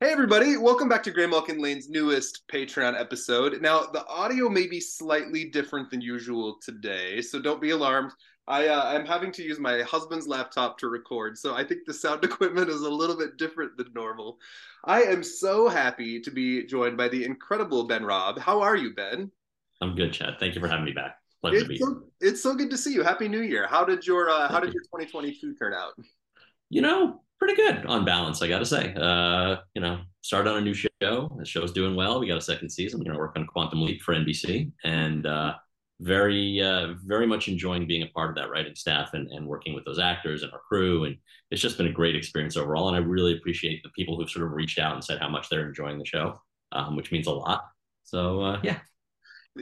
Hey, everybody, welcome back to Graymalkin Lane's newest Patreon episode. Now, the audio may be slightly different than usual today, so don't be alarmed. I, uh, I'm having to use my husband's laptop to record, so I think the sound equipment is a little bit different than normal. I am so happy to be joined by the incredible Ben Raab. How are you, Ben? I'm good, Chad. Thank you for having me back. Pleasure it's to be so, here. It's so good to see you. Happy New Year. How did your uh, How did your 2022 turn out? You know, pretty good on balance, I got to say. Uh, you know, started on a new show. The show's doing well. We got a second season. We're going to work on Quantum Leap for NBC, and uh, very, uh, very much enjoying being a part of that writing staff and, and working with those actors and our crew. And it's just been a great experience overall. And I really appreciate the people who've sort of reached out and said how much they're enjoying the show, um, which means a lot. So uh, yeah,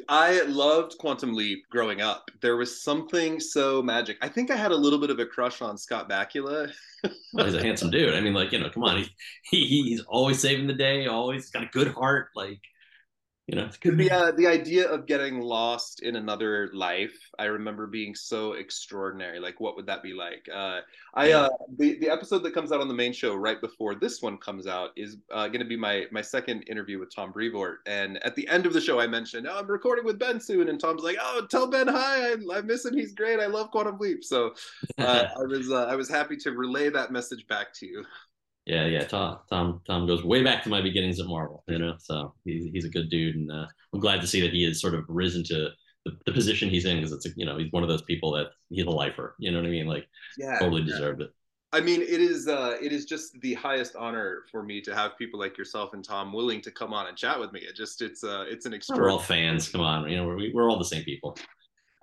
I loved Quantum Leap growing up. There was something so magic. I think I had a little bit of a crush on Scott Bakula. well, he's a handsome dude. I mean, like you know, come on, he, he he's always saving the day. Always got a good heart. Like you know, it's good. The uh, the idea of getting lost in another life, I remember being so extraordinary. Like, what would that be like? Uh, I uh, the the episode that comes out on the main show right before this one comes out is uh, going to be my my second interview with Tom Brevoort. And at the end of the show, I mentioned, "Oh, I'm recording with Ben soon," and Tom's like, "Oh, tell Ben hi. I, I miss him. He's great. I love Quantum Leap." So uh, I was uh, I was happy to relay that message back to you. Yeah, yeah. Tom, Tom, Tom goes way back to my beginnings at Marvel. You know, so he's he's a good dude, and uh, I'm glad to see that he has sort of risen to the, the position he's in because it's a, you know he's one of those people that he's a lifer. You know what I mean? Like, yeah, totally yeah. deserved it. I mean, it is uh, it is just the highest honor for me to have people like yourself and Tom willing to come on and chat with me. It just it's uh, it's an extraordinary. We're all fans. Come on, you know we're we're all the same people.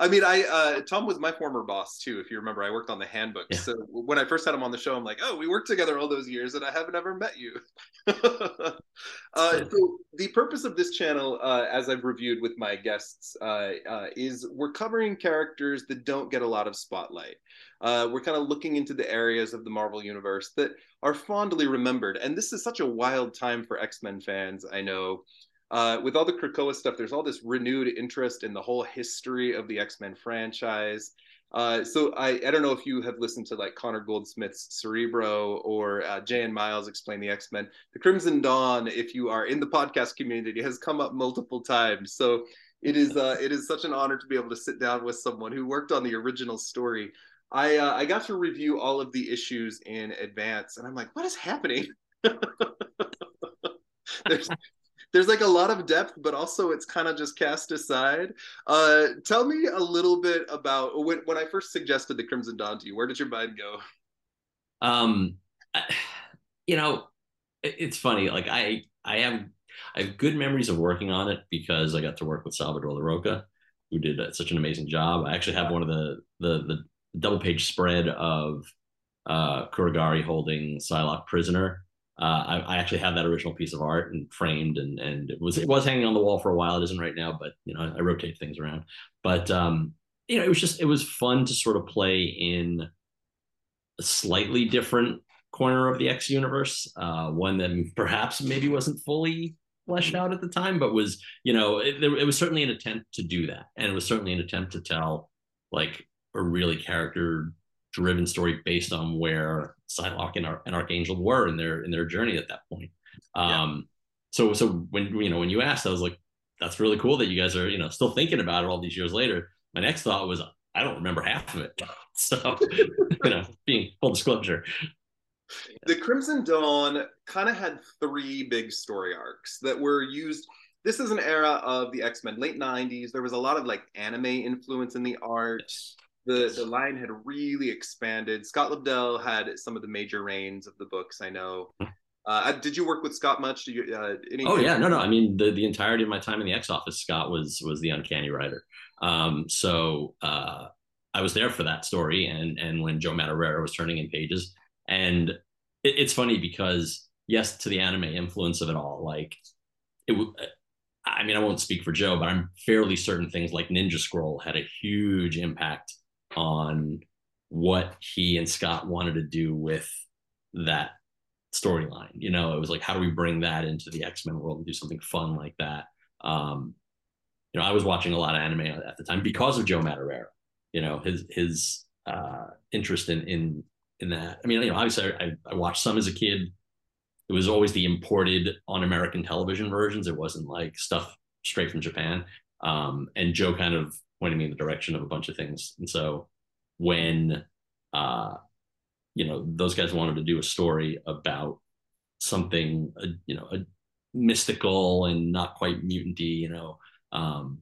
I mean, I uh, Tom was my former boss too. If you remember, I worked on the handbook. Yeah. So when I first had him on the show, I'm like, "Oh, we worked together all those years, and I haven't ever met you." uh, so the purpose of this channel, uh, as I've reviewed with my guests, uh, uh, is we're covering characters that don't get a lot of spotlight. Uh, we're kind of looking into the areas of the Marvel universe that are fondly remembered, and this is such a wild time for X Men fans. I know uh, with all the Krakoa stuff, there's all this renewed interest in the whole history of the X Men franchise. Uh, so I, I don't know if you have listened to like Connor Goldsmith's Cerebro or uh, Jay and Miles explain the X Men. The Crimson Dawn, if you are in the podcast community, has come up multiple times. So it is uh, it is such an honor to be able to sit down with someone who worked on the original story. I uh, I got to review all of the issues in advance, and I'm like, what is happening? there's there's like a lot of depth, but also it's kind of just cast aside. Uh, tell me a little bit about when when I first suggested the Crimson Dawn to you. Where did your mind go? Um, I, you know, it, it's funny. Like I I have I have good memories of working on it because I got to work with Salvador Larroca, who did uh, such an amazing job. I actually have one of the the the double page spread of uh Kuragari holding Psylocke prisoner uh, I, I, actually have that original piece of art and framed and and it was it was hanging on the wall for a while. It isn't right now, but you know I, I rotate things around. But um, you know it was just it was fun to sort of play in a slightly different corner of the X universe, uh, one that perhaps maybe wasn't fully fleshed out at the time, but was you know it, it was certainly an attempt to do that, and it was certainly an attempt to tell like a really character driven story based on where Psylocke and, Ar- and Archangel were in their in their journey at that point. Um, yeah. So so when you know when you asked, I was like, that's really cool that you guys are you know still thinking about it all these years later. My next thought was, I don't remember half of it. So you know, being full disclosure. The Crimson Dawn kind of had three big story arcs that were used this is an era of the X-Men, late 90s. There was a lot of like anime influence in the art the the line had really expanded. Scott Lobdell had some of the major reigns of the books. I know. Uh, did you work with Scott much? Do you? Uh, oh yeah, no, no. I mean, the the entirety of my time in the X office, Scott was was the uncanny writer. Um, so uh, I was there for that story, and and when Joe Madureira was turning in pages, and it, it's funny because yes, to the anime influence of it all, like it. I mean, I won't speak for Joe, but I'm fairly certain things like Ninja Scroll had a huge impact on what he and Scott wanted to do with that storyline. You know, it was like, how do we bring that into the X Men world and do something fun like that? Um, you know, I was watching a lot of anime at the time because of Joe Madureira. You know, his his uh, interest in in in that. I mean, you know, obviously I, I watched some as a kid. it was always the imported on American television versions. It wasn't like stuff straight from Japan. Um, and Joe kind of pointed me in the direction of a bunch of things. And so when uh, you know those guys wanted to do a story about something, uh, you know, a mystical and not quite mutanty, you know, um,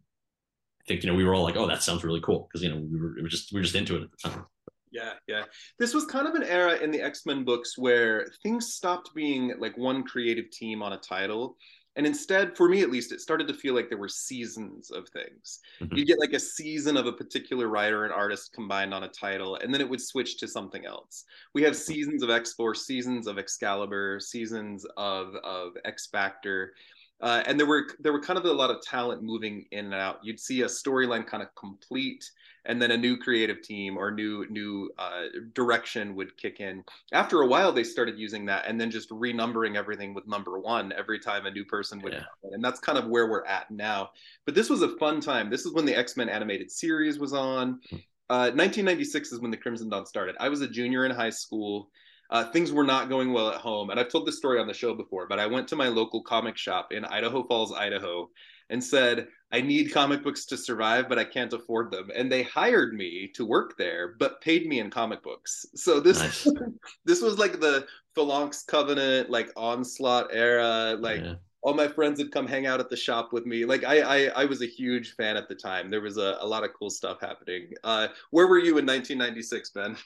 I think you know we were all like, oh, that sounds really cool because you know we were, we were just we were just into it at the time. Yeah, yeah. This was kind of an era in the X Men books where things stopped being like one creative team on a title. And instead, for me at least, it started to feel like there were seasons of things. Mm-hmm. You get like a season of a particular writer and artist combined on a title, and then it would switch to something else. We have seasons of X Force, seasons of Excalibur, seasons of of X Factor. Uh, and there were there were kind of a lot of talent moving in and out. You'd see a storyline kind of complete, and then a new creative team or new new uh, direction would kick in. After a while, they started using that and then just renumbering everything with number one every time a new person would, yeah. and that's kind of where we're at now. But this was a fun time. This is when the X Men animated series was on. Hmm. Uh, 1996 is when the Crimson Dawn started. I was a junior in high school. Uh, things were not going well at home. And I've told this story on the show before, but I went to my local comic shop in Idaho Falls, Idaho, and said, I need comic books to survive, but I can't afford them. And they hired me to work there, but paid me in comic books. So this nice. this was like the Phalanx Covenant, like onslaught era, like yeah. all my friends would come hang out at the shop with me. Like I I, I was a huge fan at the time. There was a, a lot of cool stuff happening. Uh, where were you in 1996, Ben?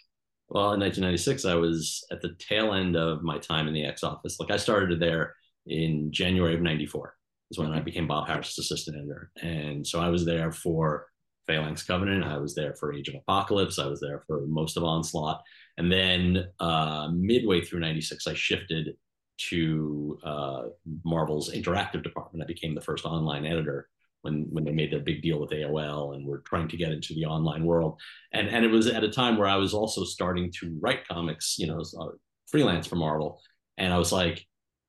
Well, in 1996, I was at the tail end of my time in the X office. Like I started there in January of 94 is when I became Bob Harras's assistant editor. And so I was there for Phalanx Covenant. I was there for Age of Apocalypse. I was there for most of Onslaught. And then uh, midway through 96, I shifted to uh, Marvel's interactive department. I became the first online editor when when they made their big deal with AOL and were trying to get into the online world. And and it was at a time where I was also starting to write comics, you know, uh, freelance for Marvel. And I was like,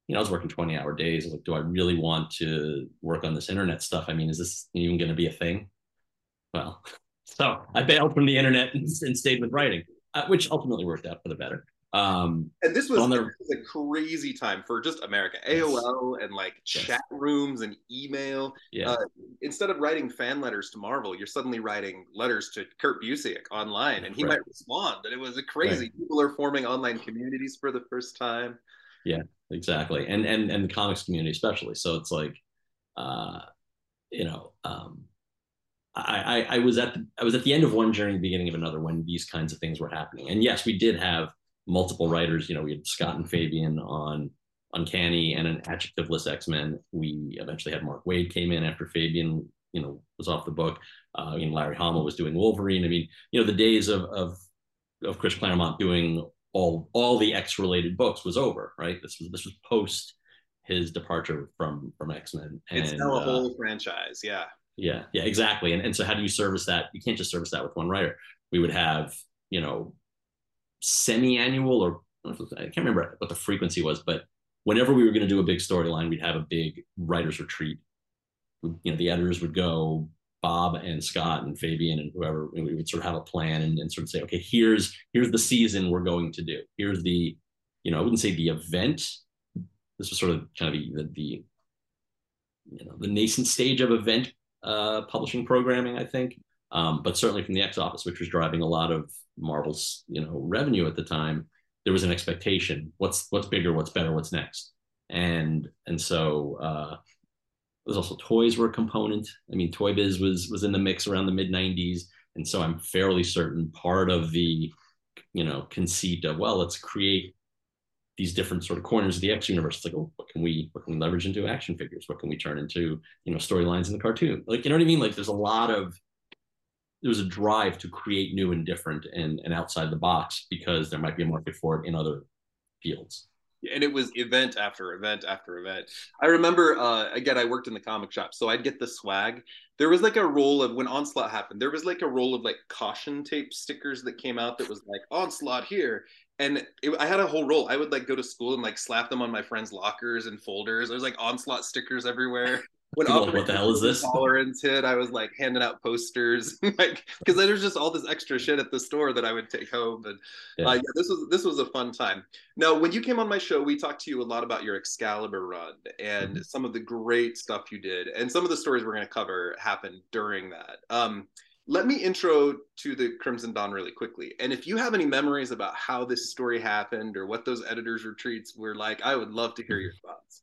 you know, I was working 20 hour days. I was like, do I really want to work on this internet stuff? I mean, is this even going to be a thing? Well, so I bailed from the internet and, and stayed with writing, uh, which ultimately worked out for the better. Um, and this was, the, a crazy time for just America. Yes. AOL and like yes. chat rooms and email. Yeah. Uh, instead of writing fan letters to Marvel, you're suddenly writing letters to Kurt Busiek online, and he right. might respond. And it was a crazy. Right. People are forming online communities for the first time. Yeah, exactly, and and and the comics community especially. So it's like, uh, you know, um, I, I I was at the, I was at the end of one journey, beginning of another when these kinds of things were happening. And yes, we did have multiple writers. You know, we had Scott and Fabian on Uncanny and an adjectiveless X Men. We eventually had Mark Waid came in after Fabian, you know, was off the book. Uh, mean, Larry Hama was doing Wolverine. I mean, you know, the days of of of Chris Claremont doing all all the X related books was over, right? This was this was post his departure from from X Men. It's now a uh, whole franchise, yeah. Yeah, yeah, exactly. And and so how do you service that? You can't just service that with one writer. We would have, you know, semi-annual or I can't remember what the frequency was, but whenever we were going to do a big storyline, we'd have a big writers retreat. You know, the editors would go Bob and Scott and Fabian and whoever, we would sort of have a plan and, and sort of say, okay, here's here's the season we're going to do. Here's the, you know, I wouldn't say the event. This was sort of kind of the, the you know, the nascent stage of event uh, publishing programming, I think. Um, but certainly from the X office, which was driving a lot of Marvel's, you know, revenue at the time, there was an expectation. What's what's bigger? What's better? What's next? And and so uh, there's also toys were a component. I mean, Toy Biz was was in the mix around the mid '90s, and so I'm fairly certain part of the, you know, conceit of well, let's create these different sort of corners of the X universe. It's like, oh, what can we what can we leverage into action figures? What can we turn into you know storylines in the cartoon? Like, you know what I mean? Like, there's a lot of there was a drive to create new and different and, and outside the box because there might be a market for it in other fields and it was event after event after event. I remember, uh, again, I worked in the comic shop, so I'd get the swag. There was like a roll of when Onslaught happened. There was like a roll of like caution tape stickers that came out that was like Onslaught here, and it, I had a whole roll. I would like go to school and like slap them on my friends' lockers and folders. There's like Onslaught stickers everywhere. When what the hell is this? Tolerance hit, I was like handing out posters, like because there's just all this extra shit at the store that I would take home, and yeah. Uh, yeah, this was this was a fun time. Now, when you came on my show, we talked to you a lot about your Excalibur run and mm-hmm. some of the great stuff you did, and some of the stories we're going to cover happened during that. Um, let me intro to the Crimson Dawn really quickly. And if you have any memories about how this story happened or what those editors' retreats were like, I would love to hear your thoughts.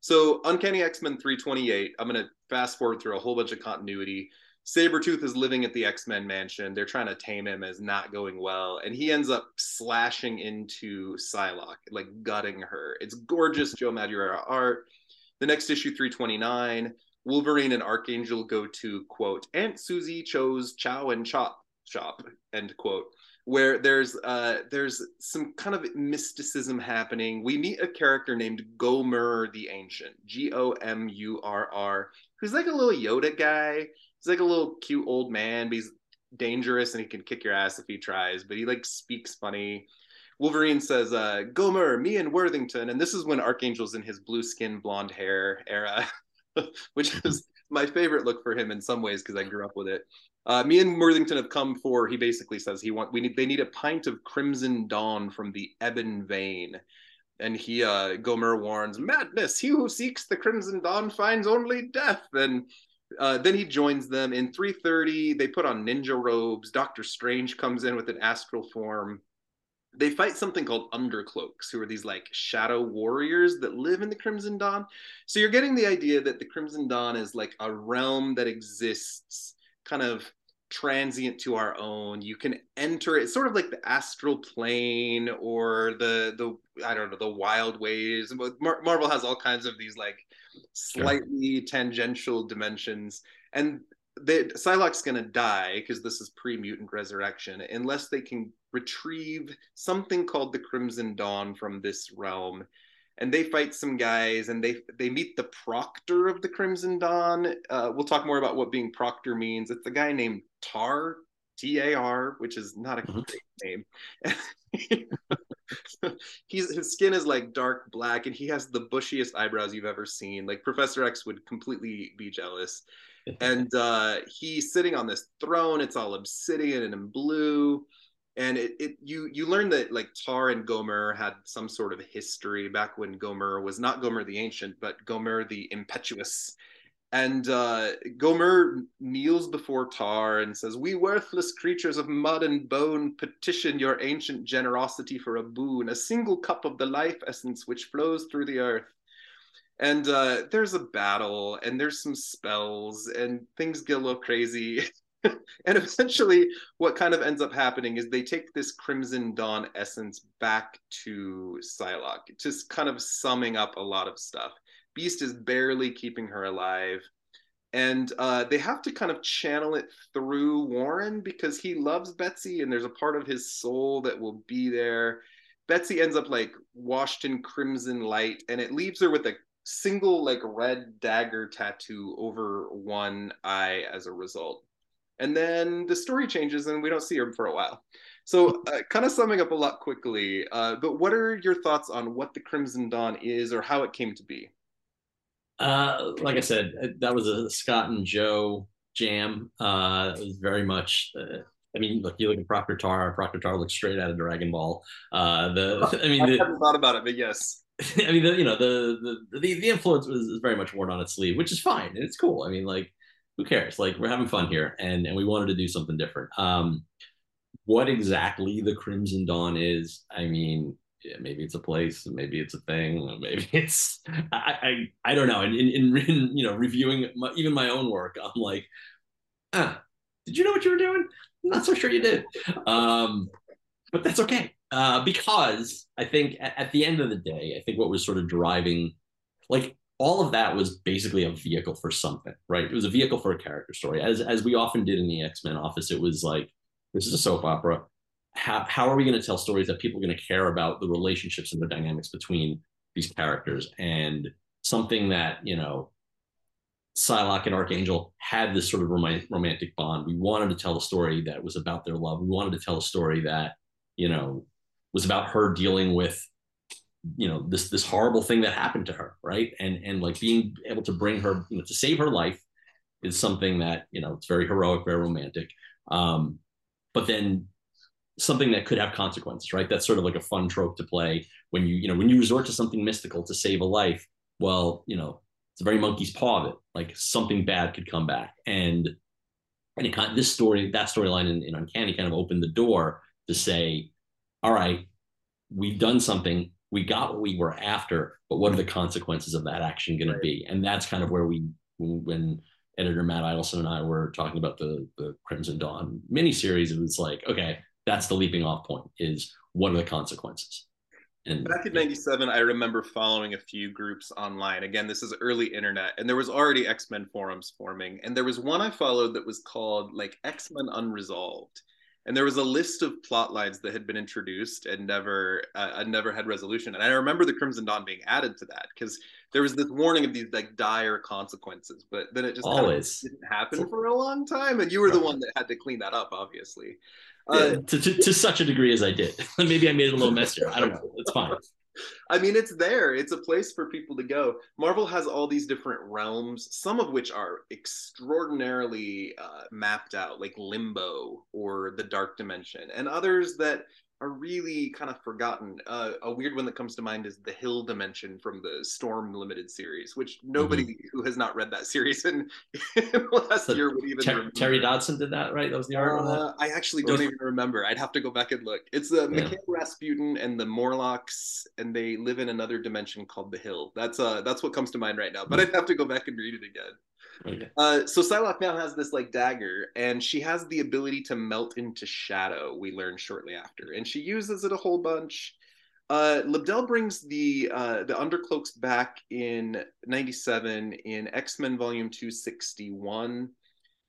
So, Uncanny X Men 328, I'm going to fast forward through a whole bunch of continuity. Sabretooth is living at the X Men mansion. They're trying to tame him as not going well. And he ends up slashing into Psylocke, like gutting her. It's gorgeous Joe Madureira art. The next issue, 329, Wolverine and Archangel go to quote Aunt Susie chose Chow and Chop shop end quote where there's uh there's some kind of mysticism happening. We meet a character named Gomurr the Ancient, G O M U R R, who's like a little Yoda guy. He's like a little cute old man, but he's dangerous and he can kick your ass if he tries, but he like speaks funny. Wolverine says, uh, Gomurr, me and Worthington. And this is when Archangel's in his blue skin, blonde hair era. which is my favorite look for him in some ways because I grew up with it. Uh, me and Worthington have come for. He basically says he want we need they need a pint of Crimson Dawn from the ebon vein, and he uh, Gomurr warns madness. He who seeks the Crimson Dawn finds only death. And uh, then he joins them in 3:30. They put on ninja robes. Doctor Strange comes in with an astral form they fight something called undercloaks who are these like shadow warriors that live in the crimson dawn so you're getting the idea that the crimson dawn is like a realm that exists kind of transient to our own you can enter it sort of like the astral plane or the the i don't know the wild ways Mar- marvel has all kinds of these like slightly sure. tangential dimensions and they, Psylocke's going to die because this is pre-mutant resurrection unless they can retrieve something called the Crimson Dawn from this realm. And they fight some guys, and they they meet the Proctor of the Crimson Dawn. Uh, we'll talk more about what being Proctor means. It's a guy named Tar, T A R, which is not a mm-hmm. great name. He's his skin is like dark black, and he has the bushiest eyebrows you've ever seen. Like Professor X would completely be jealous and uh, he's sitting on this throne. It's all obsidian and blue, and it, it you you learn that like Tar and Gomurr had some sort of history back when Gomurr was not Gomurr the Ancient, but Gomurr the Impetuous. And uh, Gomurr kneels before Tar and says, "We worthless creatures of mud and bone petition your ancient generosity for a boon, a single cup of the life essence which flows through the earth." and uh, there's a battle and there's some spells and things get a little crazy and eventually what kind of ends up happening is they take this crimson dawn essence back to psylocke just kind of summing up a lot of stuff beast is barely keeping her alive and uh, they have to kind of channel it through warren because he loves betsy and there's a part of his soul that will be there betsy ends up like washed in crimson light and it leaves her with a single like red dagger tattoo over one eye as a result. And then the story changes and we don't see her for a while. So, uh, kind of summing up a lot quickly, uh, but what are your thoughts on what the Crimson Dawn is or how it came to be? Uh, like I said, uh, that was a Scott and Joe jam. Uh, it was very much. Uh, I mean, look, you look at Proctor Tar. Proctor Tar looks straight out of Dragon Ball. Uh, the, I mean, I haven't thought about it, but yes. I mean, the, you know, the, the the the influence was very much worn on its sleeve, which is fine and it's cool. I mean, like, who cares? Like, we're having fun here, and and we wanted to do something different. Um, what exactly the Crimson Dawn is, I mean, yeah, maybe it's a place, maybe it's a thing, maybe it's I I, I don't know. And in, in, in you know reviewing my, even my own work, I'm like, ah, did you know what you were doing? I'm not so sure you did. Um, but that's okay uh, because I think at, at, the end of the day, I think what was sort of driving, like all of that was basically a vehicle for something, right? It was a vehicle for a character story, as as we often did in the X Men office. It was like this is a soap opera. How how are we going to tell stories that people are going to care about the relationships and the dynamics between these characters and something that you know Psylocke and Archangel had this sort of romantic bond. We wanted to tell a story that was about their love. We wanted to tell a story that, you know, was about her dealing with you know this this horrible thing that happened to her right and and like being able to bring her you know to save her life is something that you know it's very heroic very romantic um but then something that could have consequences right? That's sort of like a fun trope to play when you you know when you resort to something mystical to save a life well you know it's a very monkey's paw of it. Like something bad could come back. And and it kind of, this story that storyline in, in uncanny kind of opened the door to say all right we've done something. We got what we were after, but what are the consequences of that action going to be? And that's kind of where we, when editor Matt Idelson and I were talking about the the Crimson Dawn miniseries, it was like, okay, that's the leaping off point. Is what are the consequences? And back in '97, I remember following a few groups online. Again, this is early internet, and there was already X Men forums forming, and there was one I followed that was called like X Men Unresolved and there was a list of plot lines that had been introduced and never uh, never had resolution and i remember the crimson dawn being added to that because there was this warning of these like dire consequences but then it just always. didn't happen for a long time and you were the one that had to clean that up obviously. Yeah, uh, to, to, to, such a degree as i did. Maybe i made it a little messier. I don't know. It's fine. I mean, it's there. It's a place for people to go. Marvel has all these different realms, some of which are extraordinarily uh, mapped out, like Limbo or the Dark Dimension, and others that are really kind of forgotten. Uh, a weird one that comes to mind is the Hill Dimension from the Storm Limited series, which nobody mm-hmm. who has not read that series in, in last year would even. Ter- Terry Dodson did that, right? That was the art. Uh, I actually don't even remember. I'd have to go back and look. It's the uh, yeah. Mikhail Rasputin and the Morlocks, and they live in another dimension called the Hill. That's uh, that's what comes to mind right now. But mm-hmm. I'd have to go back and read it again. Okay. Uh, so Psylocke now has this like dagger, and she has the ability to melt into shadow. We learn shortly after, and she uses it a whole bunch. Uh, Lobdell brings the uh, the Undercloaks back in '97 in X Men Volume 261,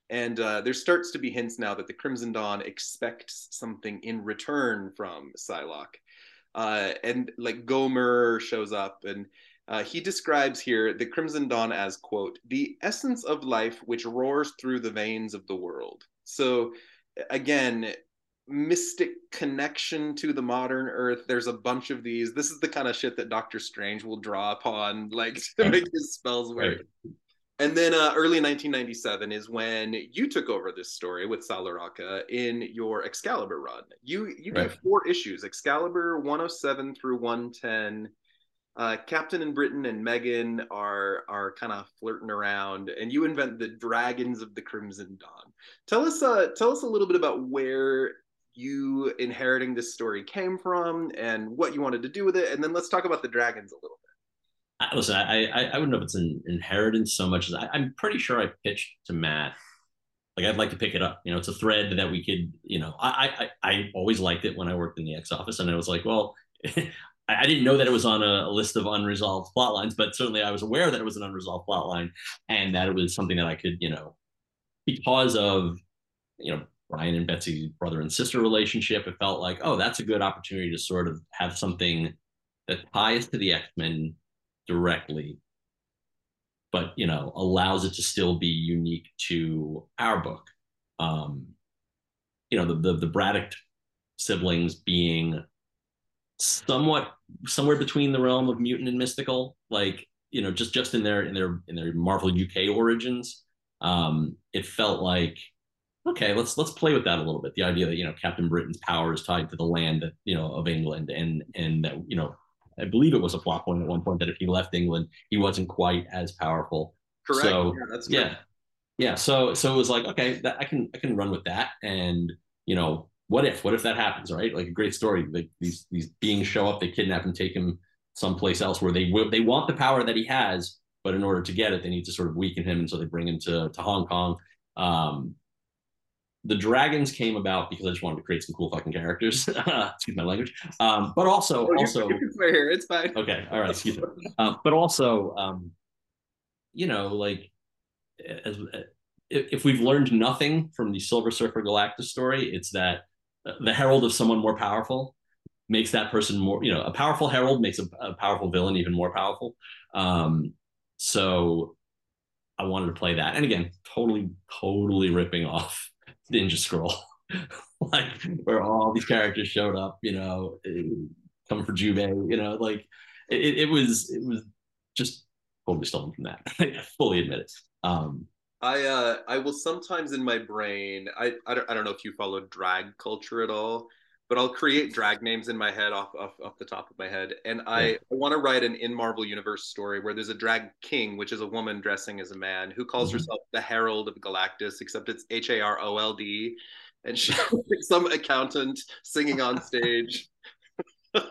and uh, there starts to be hints now that the Crimson Dawn expects something in return from Psylocke, uh, and like Gomurr shows up and uh, he describes here the Crimson Dawn as, quote, the essence of life which roars through the veins of the world. So, again, mystic connection to the modern earth. There's a bunch of these. This is the kind of shit that Doctor Strange will draw upon, like to make his spells work. Right. And then uh, early 1997 is when you took over this story with Sal Larroca in your Excalibur run. You you right. got four issues: Excalibur 107 through 110, uh, Captain and Britain and Megan are are kind of flirting around, and you invent the Dragons of the Crimson Dawn. Tell us, uh, tell us a little bit about where you inheriting this story came from and what you wanted to do with it, and then let's talk about the dragons a little bit. Listen, I I, I wouldn't know if it's an inheritance so much as I, I'm pretty sure I pitched to Matt like I'd like to pick it up. You know, it's a thread that we could, you know, I I I always liked it when I worked in the X office, and I was like, well, I, didn't know that it was on a, a, list of unresolved plot lines, but certainly I was aware that it was an unresolved plot line and that it was something that I could, you know, because of, you know, Brian and Betsy's brother and sister relationship, it felt like, oh, that's a good opportunity to sort of have something that ties to the X-Men directly, but you know, allows it to still be unique to our book. Um, you know, the the, the Braddock siblings being somewhat somewhere between the realm of mutant and mystical, like you know, just just in their in their in their Marvel UK origins. Um, it felt like okay, let's let's play with that a little bit. The idea that you know Captain Britain's power is tied to the land, you know, of England, and and that you know, I believe it was a plot point at one point that if he left England, he wasn't quite as powerful. Correct. So yeah, that's yeah, yeah. So so it was like okay, that, I can I can run with that, and you know, what if what if that happens right like a great story like these these beings show up they kidnap and take him someplace else where they will they want the power that he has but in order to get it they need to sort of weaken him and so they bring him to, to hong kong um, the dragons came about because I just wanted to create some cool fucking characters. excuse my language. Um, but also, oh, also, can here. It's fine. Okay, all right. Excuse me. Uh, but also, um, you know, like as if we've learned nothing from the Silver Surfer Galactus story, it's that the herald of someone more powerful makes that person more you know a powerful herald makes a, a powerful villain even more powerful um, so i wanted to play that and again totally totally ripping off ninja scroll like where all these characters showed up you know coming for Jubei, you know like it, it was it was just totally stolen from that. I fully admit it. Um, I uh, I will sometimes in my brain. I I don't, I don't know if you follow drag culture at all, but I'll create drag names in my head off off, off the top of my head, and I, yeah. I want to write an in Marvel Universe story where there's a drag king, which is a woman dressing as a man who calls mm-hmm. herself the Herald of Galactus, except it's H A R O L D, and she's some accountant singing on stage.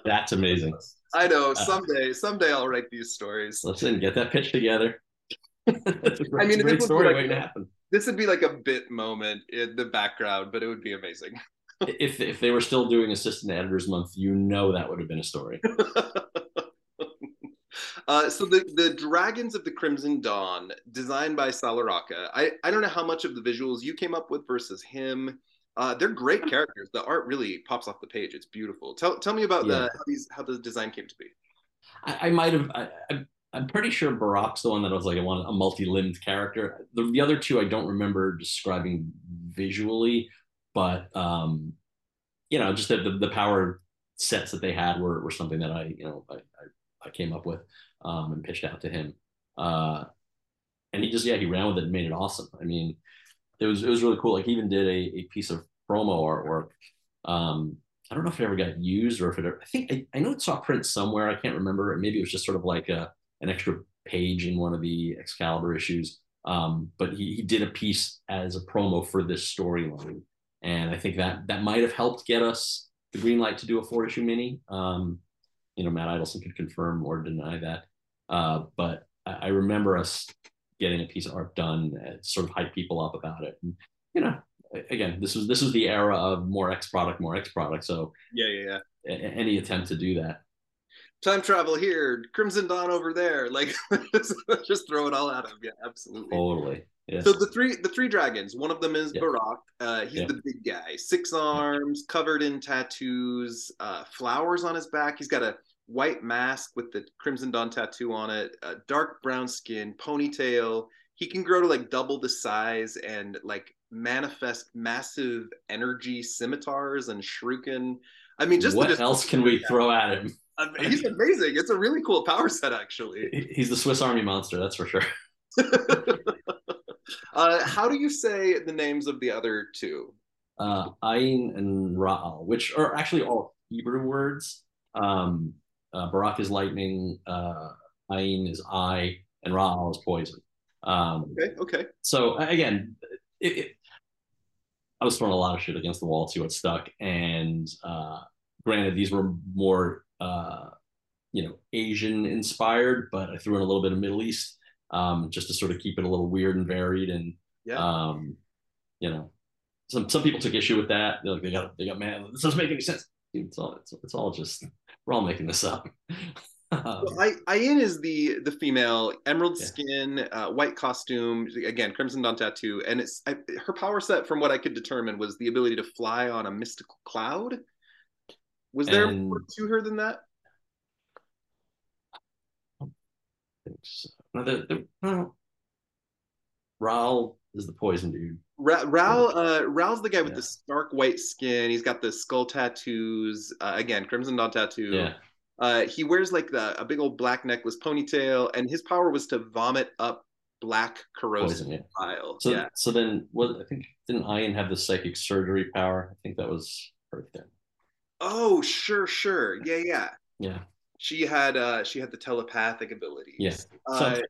That's amazing. I know. Uh, someday, someday I'll write these stories. Listen, get that pitch together. I mean, great story like, waiting to happen. This would be like a bit moment in the background, but it would be amazing. if if they were still doing assistant editors month, you know that would have been a story. Uh, so the, the Dragons of the Crimson Dawn, designed by Sal Larroca I, I don't know how much of the visuals you came up with versus him. Uh, they're great characters. The art really pops off the page. It's beautiful. Tell tell me about yeah. the how these how the design came to be. I, I might have. I, I'm pretty sure Barak's the one that was like a one a multi-limbed character. The, the other two I don't remember describing visually, but um, you know, just the, the, the power sets that they had were, were something that I you know I, I, I came up with um, and pitched out to him. Uh, and he just yeah he ran with it and made it awesome. I mean, it was it was really cool. Like he even did a, a piece of promo artwork um, I don't know if it ever got used or if it. Ever, I think I, I know it saw print somewhere. I can't remember. Maybe it was just sort of like a an extra page in one of the Excalibur issues. Um, but he, he did a piece as a promo for this storyline, and I think that that might have helped get us the green light to do a four issue mini. Um, you know, Matt Idelson could confirm or deny that, uh, but I, I, remember us getting a piece of art done to sort of hype people up about it. And, you know, again, this was this was the era of more X product, more X product. So yeah, yeah, yeah. any attempt to do that time travel here, Crimson Dawn over there. Like just throw it all at him. Yeah, absolutely. Totally. Yeah. So the three the three dragons. One of them is yeah. Barak. Uh, he's yeah. the big guy, six arms, covered in tattoos, uh, flowers on his back. He's got a white mask with the Crimson Dawn tattoo on it, dark brown skin, ponytail. He can grow to like double the size and like manifest massive energy scimitars and shuriken. I mean, just what else can we throw at him? He's amazing. It's a really cool power set, actually. He's the Swiss Army monster, that's for sure. uh, how do you say the names of the other two? Uh, and Ra'al, which are actually all Hebrew words. Um, uh, Barak is lightning, uh, is eye, and Ra'al is poison. Um, okay, okay. So again, it, it, I was throwing a lot of shit against the wall to see what stuck, and uh, granted, these were more uh, you know, Asian inspired, but I threw in a little bit of Middle East um, just to sort of keep it a little weird and varied. And yeah. um, you know, some some people took issue with that. They're like, they got they got mad. This doesn't make any sense. It's all it's, it's all just we're all making this up. um, well, Ayin is the the female, emerald yeah. skin, uh, white costume. Again, Crimson Dawn tattoo, and it's I, her power set, from what I could determine, was the ability to fly on a mystical cloud. Was there and, more to her than that? So. No, the, the, well, Ra'al is the poison dude. Ra- Ra'al, uh, Ra'al's the guy with yeah. the stark white skin. He's got the skull tattoos. Uh, again, Crimson Dawn tattoo. Yeah. Uh, he wears like the, a big old black necklace ponytail, and his power was to vomit up black corrosive Poison, yeah. pile. So, yeah. so then, what I think didn't Ayin have the psychic surgery power? I think that was her thing. Oh, sure, sure. Yeah, yeah. Yeah. She had uh she had the telepathic abilities. Yeah. So, uh,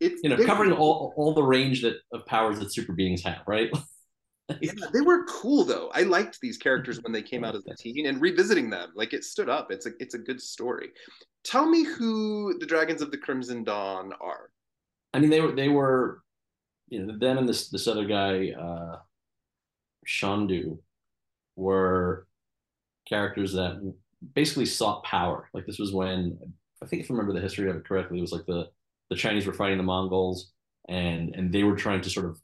it's you know, covering all all the range that of powers that super beings have, right? yeah, they were cool though. I liked these characters when they came out as a teen and revisiting them, like it stood up. It's a it's a good story. Tell me who the Dragons of the Crimson Dawn are. I mean, they were they were, you know, them and this this other guy, uh Shandu, were characters that basically sought power. Like this was when I think if I remember the history of it correctly, it was like the the Chinese were fighting the Mongols and and they were trying to sort of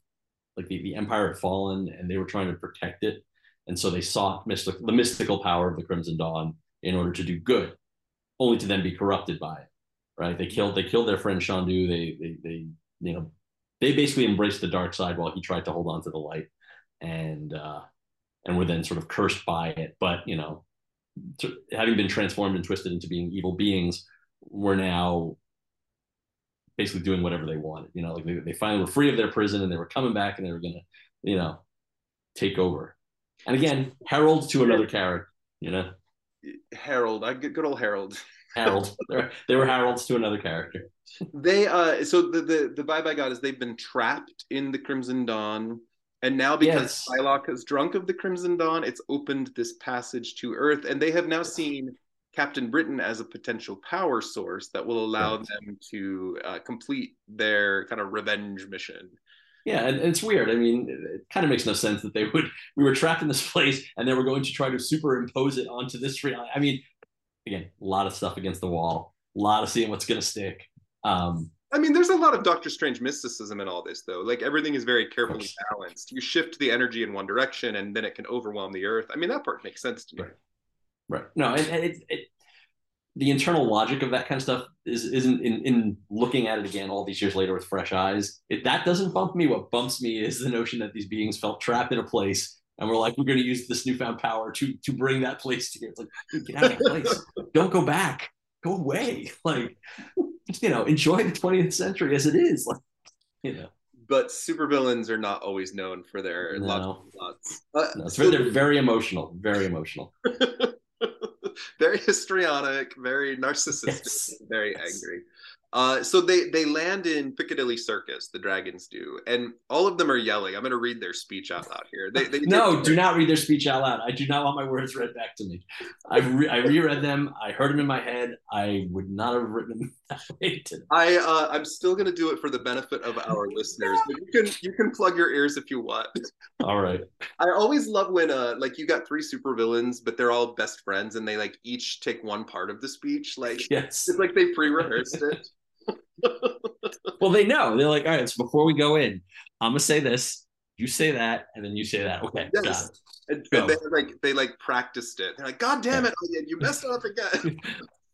like the, the empire had fallen and they were trying to protect it. And so they sought mystic, the mystical power of the Crimson Dawn in order to do good, only to then be corrupted by it. Right? They killed they killed their friend Shandu. They they they you know they basically embraced the dark side while he tried to hold on to the light. And uh and were then sort of cursed by it. But you know, having been transformed and twisted into being evil beings, were now basically doing whatever they wanted. You know, like they, they finally were free of their prison and they were coming back and they were gonna, you know, take over. And again, Harold to another character, you know. Harold, I good old Harold. Harold. They were Harolds to another character. they uh so the the the bye bye god is they've been trapped in the Crimson Dawn. And now, because yes. Psylocke has drunk of the Crimson Dawn, it's opened this passage to Earth, and they have now seen Captain Britain as a potential power source that will allow right. them to uh, complete their kind of revenge mission. Yeah, and, and, it's weird. I mean, it kind of makes no sense that they would. We were trapped in this place, and they were going to try to superimpose it onto this reality. I mean, again, a lot of stuff against the wall, a lot of seeing what's going to stick. Um, I mean, there's a lot of Doctor Strange mysticism in all this, though. Like everything is very carefully balanced. You shift the energy in one direction, and then it can overwhelm the Earth. I mean, that part makes sense to me. Right. Right. No, and, and it, it, the internal logic of that kind of stuff is isn't in, in looking at it again all these years later with fresh eyes. It, that doesn't bump me. What bumps me is the notion that these beings felt trapped in a place and we're like, we're going to use this newfound power to to bring that place to here. It's like, get out of that place. Don't go back. Go away. Like, you know, enjoy the 20th century as it is. Like, you know. But supervillains are not always known for their no. logical thoughts. Uh, no, so they're very emotional. Very emotional. very histrionic, very narcissistic, yes. very yes. angry. Uh, so they they land in Piccadilly Circus. The dragons do, and all of them are yelling. I'm going to read their speech out loud here. They, they no, do not read their speech out loud. I do not want my words read back to me. I re- I reread them. I heard them in my head. I would not have written them that way. I uh, I'm still going to do it for the benefit of our listeners. But you can you can plug your ears if you want. All right. I always love when uh like you got three supervillains, but they're all best friends, and they like each take one part of the speech. Like yes, it's like they pre-rehearsed it well, they know. They're like, all right, so before we go in, I'm gonna say this, you say that, and then you say that. Okay, yes. And, and, they like they like practiced it. They're like, God damn it, yeah. you messed up again.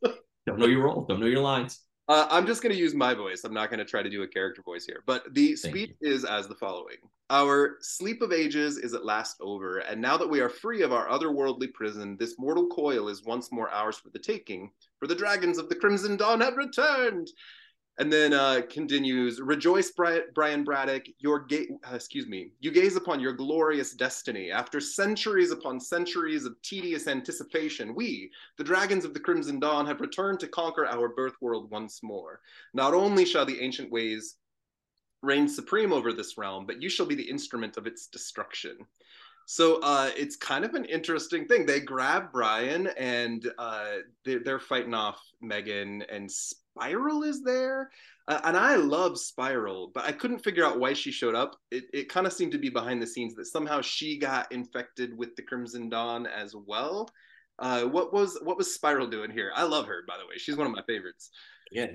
don't know your role. Don't know your lines. Uh, I'm just going to use my voice. I'm not going to try to do a character voice here. But the Thank speech you. is as the following Our sleep of ages is at last over, and now that we are free of our otherworldly prison, this mortal coil is once more ours for the taking. For the dragons of the Crimson Dawn have returned, and then uh, continues, rejoice, Brian Braddock, your ga- uh, excuse me, you gaze upon your glorious destiny. After centuries upon centuries of tedious anticipation, we, the dragons of the Crimson Dawn, have returned to conquer our birth world once more. Not only shall the ancient ways reign supreme over this realm, but you shall be the instrument of its destruction. So uh, it's kind of an interesting thing. They grab Brian and uh, they're, they're, fighting off Megan and Spiral is there. Uh, and I love Spiral, but I couldn't figure out why she showed up. It, it kind of seemed to be behind the scenes that somehow she got infected with the Crimson Dawn as well. Uh, what was what was Spiral doing here? I love her, by the way. She's one of my favorites. Yeah,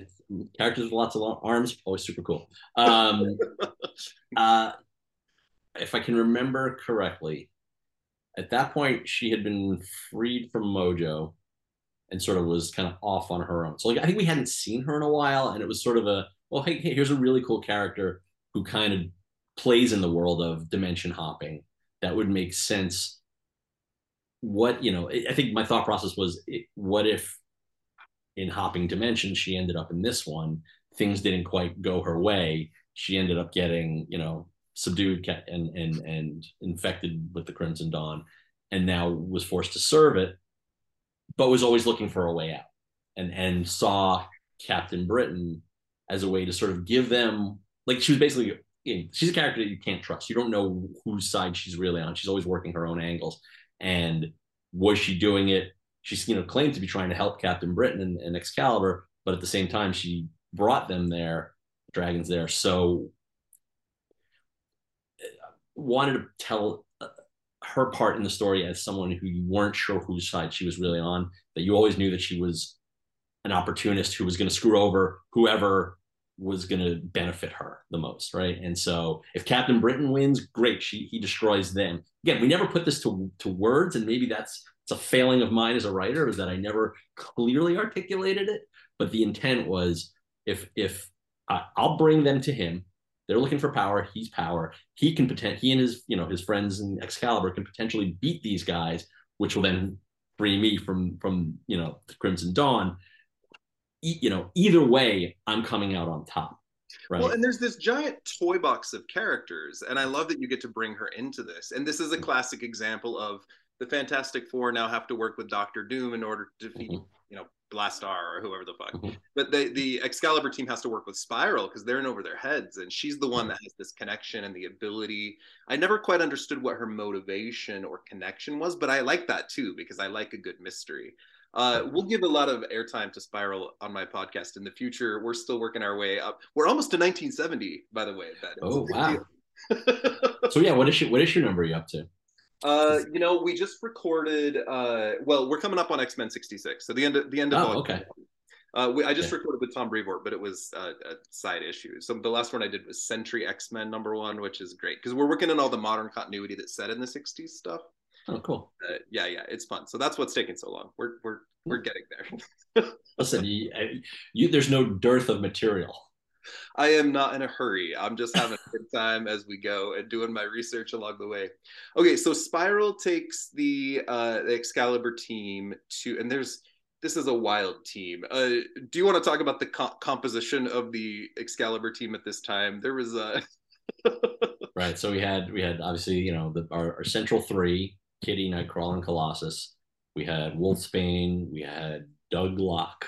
characters with lots of long arms, always super cool. Um, uh, if I can remember correctly, at that point she had been freed from Mojo and sort of was kind of off on her own. So like I think we hadn't seen her in a while, and it was sort of a well, hey, hey here's a really cool character who kind of plays in the world of dimension hopping that would make sense. What you know, I think my thought process was, what if in hopping dimensions she ended up in this one, things didn't quite go her way. She ended up getting you know subdued and and and infected with the Crimson Dawn, and now was forced to serve it but was always looking for a way out and and saw Captain Britain as a way to sort of give them like she was basically you know, she's a character that you can't trust. You don't know whose side she's really on. She's always working her own angles. And was she doing it? She's you know claimed to be trying to help Captain Britain and, and Excalibur, but at the same time she brought them there, dragons there. So uh, wanted to tell her part in the story as someone who you weren't sure whose side she was really on, that you always knew that she was an opportunist who was going to screw over whoever was going to benefit her the most, right? And so if Captain Britain wins, great, she he destroys them. Again, we never put this to to words, and maybe that's it's a failing of mine as a writer is that I never clearly articulated it. But the intent was if if I, I'll bring them to him, they're looking for power. He's power. He can pretend. He and his, you know, his friends in Excalibur can potentially beat these guys, which will then free me from from you know the Crimson Dawn. you know, either way, I'm coming out on top. Right. Well, and there's this giant toy box of characters, and I love that you get to bring her into this. And this is a classic example of the Fantastic Four now have to work with Doctor Doom in order to defeat, mm-hmm. you know, Blastaar or whoever the fuck. Mm-hmm. But the the Excalibur team has to work with Spiral because they're in over their heads, and she's the one that has this connection and the ability. I never quite understood what her motivation or connection was, but I like that too because I like a good mystery. Uh, we'll give a lot of airtime to Spiral on my podcast in the future. We're still working our way up. We're almost to 1970, by the way. That oh wow! so yeah, what is your what is your number you up to? Uh, you know, we just recorded. Uh, well, we're coming up on X Men '66, so the end of the end of. Oh, okay. Uh, we, I just yeah. recorded with Tom Brevoort, but it was uh, a side issue. So the last one I did was Century X Men number one, which is great because we're working on all the modern continuity that's set in the '60s stuff. Oh, cool. Uh, yeah, yeah, it's fun. So that's what's taking so long. We're we're we're getting there. Listen, you, you, there's no dearth of material. I am not in a hurry. I'm just having a good time as we go and doing my research along the way. Okay, so Spiral takes the uh, the Excalibur team to, and there's this is a wild team. Uh, do you want to talk about the co- composition of the Excalibur team at this time? There was a right. So we had we had obviously you know the, our, our central three: Kitty, Nightcrawler, and Colossus. We had Wolfsbane. We had Douglock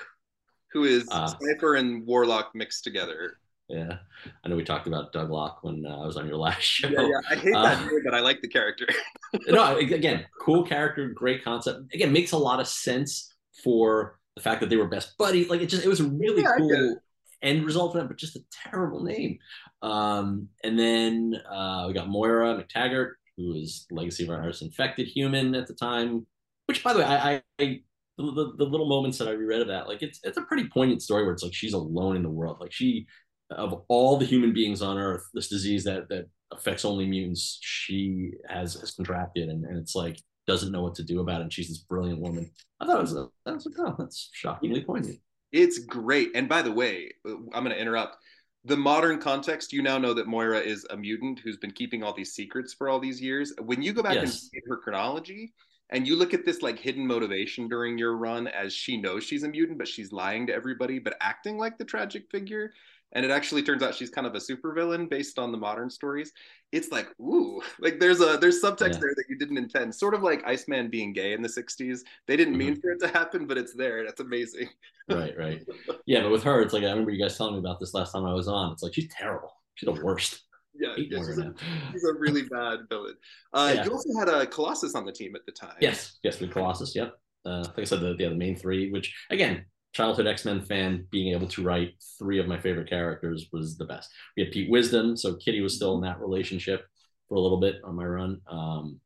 who is uh, Cypher and Warlock mixed together. Yeah, I know we talked about Douglock when uh, I was on your last show. Yeah, yeah. I hate that uh, name, but I like the character. no, again, cool character, great concept. Again, makes a lot of sense for the fact that they were best buddies. Like it just, it was a really yeah, cool end result for them, but just a terrible name. Um, and then uh, we got Moira MacTaggert, who is Legacy of our Infected Human at the time. Which, by the way, I, I the, the, the, little moments that I reread of that, like it's it's a pretty poignant story where it's like she's alone in the world. Like she, of all the human beings on Earth, this disease that that affects only mutants, she has has contracted, and, and it's like doesn't know what to do about it. And she's this brilliant woman. I thought it was a, that was like, oh, that's shockingly poignant. It's great. And by the way, I'm going to interrupt. The modern context, you now know that Moira is a mutant who's been keeping all these secrets for all these years. When you go back yes. and read her chronology, and you look at this like hidden motivation during your run as she knows she's a mutant but she's lying to everybody but acting like the tragic figure. And it actually turns out she's kind of a supervillain based on the modern stories. It's like ooh like there's a there's subtext yeah. there that you didn't intend. Sort of like iceman being gay in the 60s they didn't mm-hmm. mean for it to happen but it's there. That's amazing. Right right. Yeah but with her it's like i remember you guys telling me about this last time i was on. It's like she's terrible. She's the worst yeah, yeah she's, a, she's, a, really bad villain. Uh, yeah. You also had a Colossus on the team at the time. Yes, yes, we Colossus. Yep. Uh, like I said, the, yeah, the main three, which again, childhood X Men fan, being able to write three of my favorite characters was the best. We had Pete Wisdom, so Kitty was still in that relationship for a little bit on my run. Um,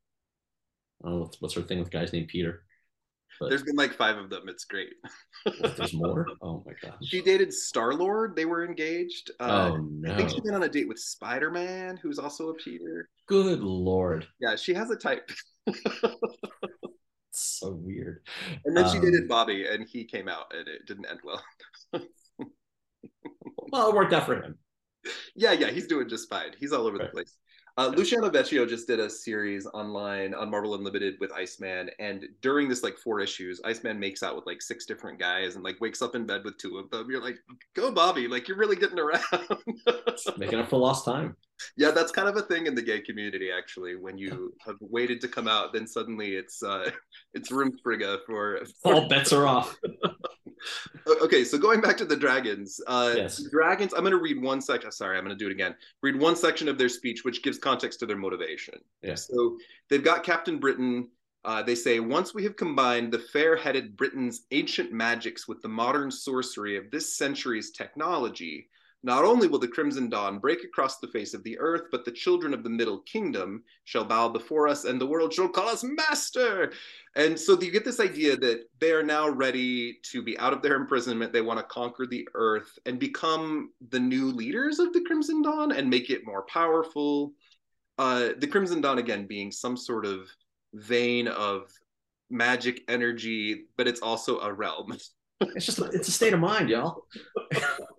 I don't know what's, what's her thing with guys named Peter. But There's been like five of them. It's great. there's more. Oh my god. She dated Star Lord. They were engaged. Uh, oh no. I think she's been on a date with Spider Man, who's also a Peter. Good lord. Yeah, she has a type. so weird. And then um, she dated Bobby, and he came out, and it didn't end well. well, it worked out for him. Yeah, yeah, he's doing just fine. He's all over right. the place. Uh, Luciano Vecchio just did a series online on Marvel Unlimited with Iceman, and during this like four issues, Iceman makes out with like six different guys and like wakes up in bed with two of them. You're like, go Bobby, like you're really getting around. Making up for lost time. Yeah, that's kind of a thing in the gay community actually. When you have waited to come out, then suddenly it's uh it's room Rumspringa for, for... all bets are off. okay, so going back to the dragons, uh, yes. dragons. I'm going to read one section. Sorry, I'm going to do it again. Read one section of their speech, which gives context to their motivation. Yeah. So they've got Captain Britain. Uh, they say, once we have combined the fair-headed Britain's ancient magics with the modern sorcery of this century's technology, not only will the Crimson Dawn break across the face of the earth, but the children of the Middle Kingdom shall bow before us, and the world shall call us master. And so you get this idea that they are now ready to be out of their imprisonment. They want to conquer the earth and become the new leaders of the Crimson Dawn and make it more powerful. Uh, the Crimson Dawn, again, being some sort of vein of magic energy, but it's also a realm. it's just it's a state of mind, y'all.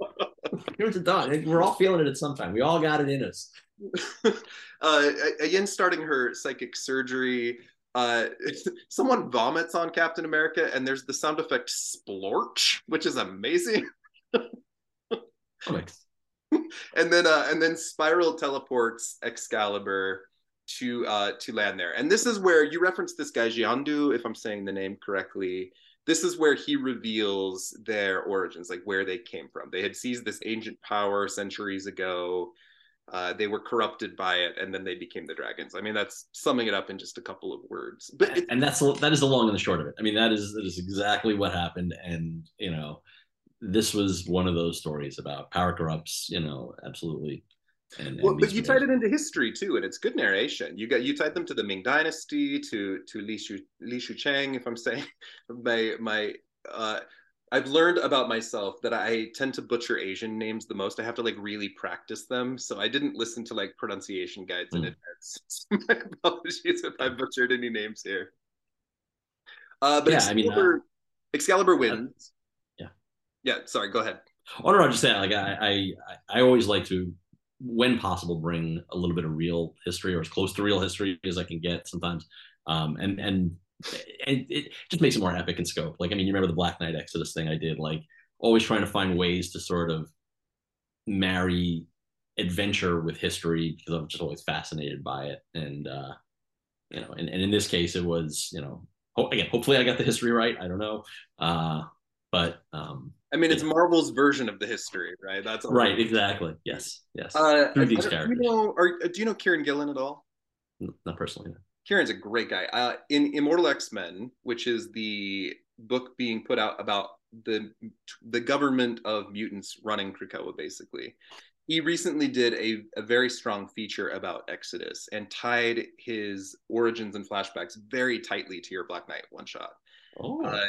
Here's the dawn. We're all feeling it at some time. We all got it in us. uh, again, starting her psychic surgery. uh, someone vomits on Captain America, and there's the sound effect splorch, which is amazing. Comics. and then uh, and then Spiral teleports Excalibur to uh, to land there. And this is where you reference this guy Jiandu, if I'm saying the name correctly. This is where he reveals their origins, like where they came from. They had seized this ancient power centuries ago. Uh, they were corrupted by it, and then they became the dragons. I mean, that's summing it up in just a couple of words. But and that's that is the long and the short of it. I mean, that is that is exactly what happened, and you know, this was one of those stories about power corrupts. You know, absolutely. And, well, but you tied it into history too, and it's good narration. You got you tied them to the Ming Dynasty, to to Li Shu Li Shu Chang, if I'm saying my my uh, I've learned about myself that I tend to butcher Asian names the most. I have to like really practice them. So I didn't listen to like pronunciation guides mm. in advance. My apologies if I butchered any names here. Uh, but yeah, Excalibur, I mean, uh, Excalibur wins. Uh, yeah. Yeah. Sorry. Go ahead. Oh no, I'm just saying. Like I, I, I always like to, when possible, bring a little bit of real history or as close to real history as I can get sometimes. Um, and and it, it just makes it more epic in scope. Like, I mean, you remember the Black Knight Exodus thing I did, like always trying to find ways to sort of marry adventure with history because I'm just always fascinated by it. And, uh, you know, and, and in this case, it was, you know, ho- again, hopefully I got the history right. I don't know. Uh, but, um, I mean, it's Marvel's version of the history, right? That's right. Exactly. Yes. Yes. Uh, Through these characters. Do you know, are, do you know Kieron Gillen at all? Not personally. No. Kieron's a great guy. Uh, in Immortal X Men, which is the book being put out about the the government of mutants running Krakoa, basically. He recently did a, a very strong feature about Exodus and tied his origins and flashbacks very tightly to your Black Knight one shot. Oh. Uh,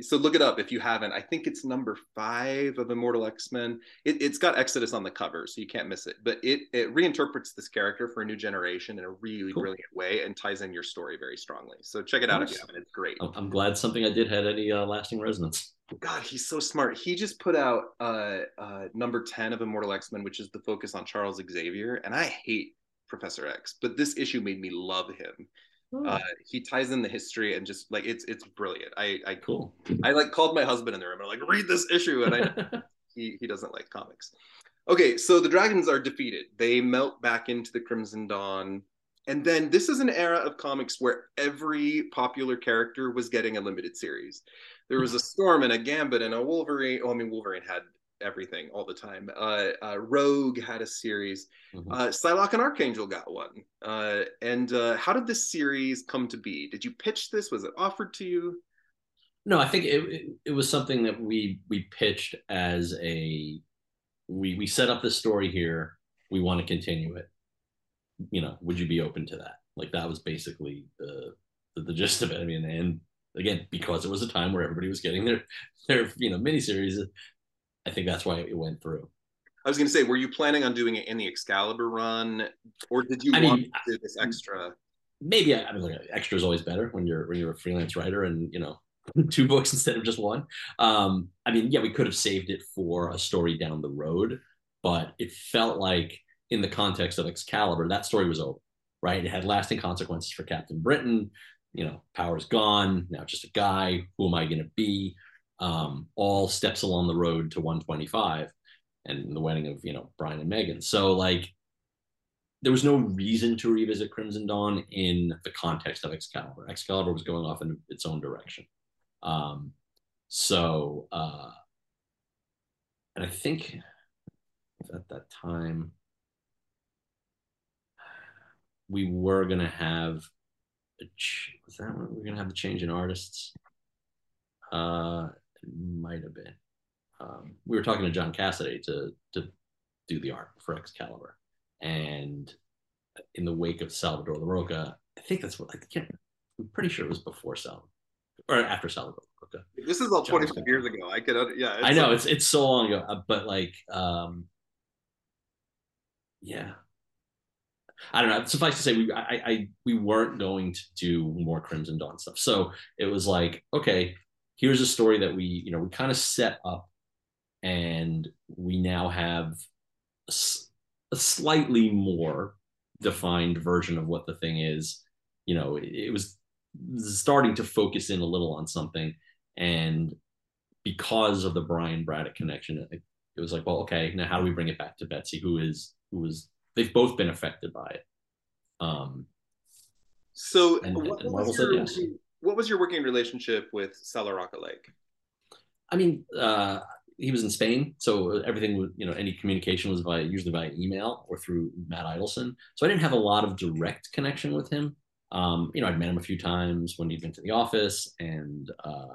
so look it up if you haven't. I think it's number five of Immortal X Men. It, has got Exodus on the cover, so you can't miss it. But it it reinterprets this character for a new generation in a really cool. brilliant way and ties in your story very strongly. So check it out if you haven't. It's great. I'm glad something I did had any uh, lasting resonance. God, he's so smart. He just put out uh, uh, number ten of Immortal X Men, which is the focus on Charles Xavier, and I hate Professor X, but this issue made me love him. Uh, he ties in the history and just like it's it's brilliant. I I cool. I like called my husband in the room and I'm like read this issue and I he he doesn't like comics. Okay, so the dragons are defeated. They melt back into the Crimson Dawn. And then this is an era of comics where every popular character was getting a limited series. There was a Storm and a Gambit and a Wolverine. Oh, I mean, Wolverine had everything all the time. Uh, uh, Rogue had a series. Mm-hmm. Uh, Psylocke and Archangel got one. Uh, and uh, how did this series come to be? Did you pitch this? Was it offered to you? No, I think it, it, it was something that we we pitched as a we we set up this story here. We want to continue it. You know, would you be open to that? Like that was basically the the, the gist of it. I mean, and again, because it was a time where everybody was getting their their you know miniseries, I think that's why it went through. I was going to say, were you planning on doing it in the Excalibur run, or did you I want mean, to do this extra? Maybe I, I mean, extra is always better when you're when you're a freelance writer and you know two books instead of just one. Um, I mean, yeah, we could have saved it for a story down the road, but it felt like in the context of Excalibur, that story was over, right? It had lasting consequences for Captain Britain. You know, power's gone. Now just a guy. Who am I going to be? Um, all steps along the road to 125 and the wedding of you know Brian and Megan. So like there was no reason to revisit Crimson Dawn in the context of Excalibur. Excalibur was going off in its own direction. Um, so uh, and I think at that time we were gonna have was that we we're gonna have the change in artists. Uh, might have been. Um, we were talking to John Cassaday to to do the art for Excalibur, and in the wake of Salvador Larroca, I think that's what I can't. I'm pretty sure it was before Salvador or after Salvador Larroca. This is all 25 years ago. I could, yeah. I know like, it's it's so long ago, uh, but like, um, yeah. I don't know. Suffice to say, we I, I we weren't going to do more Crimson Dawn stuff. So it was like, okay, here's a story that we you know we kind of set up and we now have a, a, slightly more defined version of what the thing is you know it, it was starting to focus in a little on something, and because of the Brian Braddock connection, it, it was like, well, okay, now how do we bring it back to Betsy, who is who was they've both been affected by it. Um, so and, what, and was your, yes. What, was your, working relationship with Sal Larroca like? I mean, uh, he was in Spain, so everything was, you know, any communication was via usually via email or through Matt Idelson. So I didn't have a lot of direct connection with him. Um, you know, I'd met him a few times when he'd been to the office, and uh,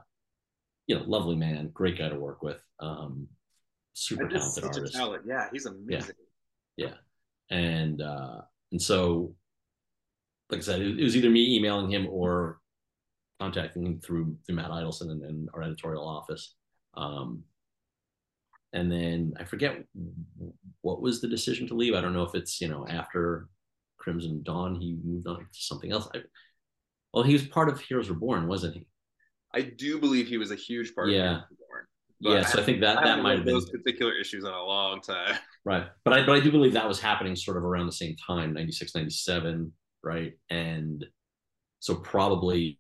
you know, lovely man, great guy to work with, um, super talented artist. Talent. Yeah, he's amazing. Yeah, yeah. and uh, and so like I said, it, was either me emailing him or contacting him through through Matt Idelson and, and our editorial office. Um, and then I forget what was the decision to leave. I don't know if it's you know after Crimson Dawn he moved on to something else. I, well, he was part of Heroes Reborn, wasn't he? I do believe he was a huge part yeah. of Heroes Reborn. yeah, so I, I think that that might have been those particular issues in a long time. Right, but I but I do believe that was happening sort of around the same time, 96, 97 right? And so probably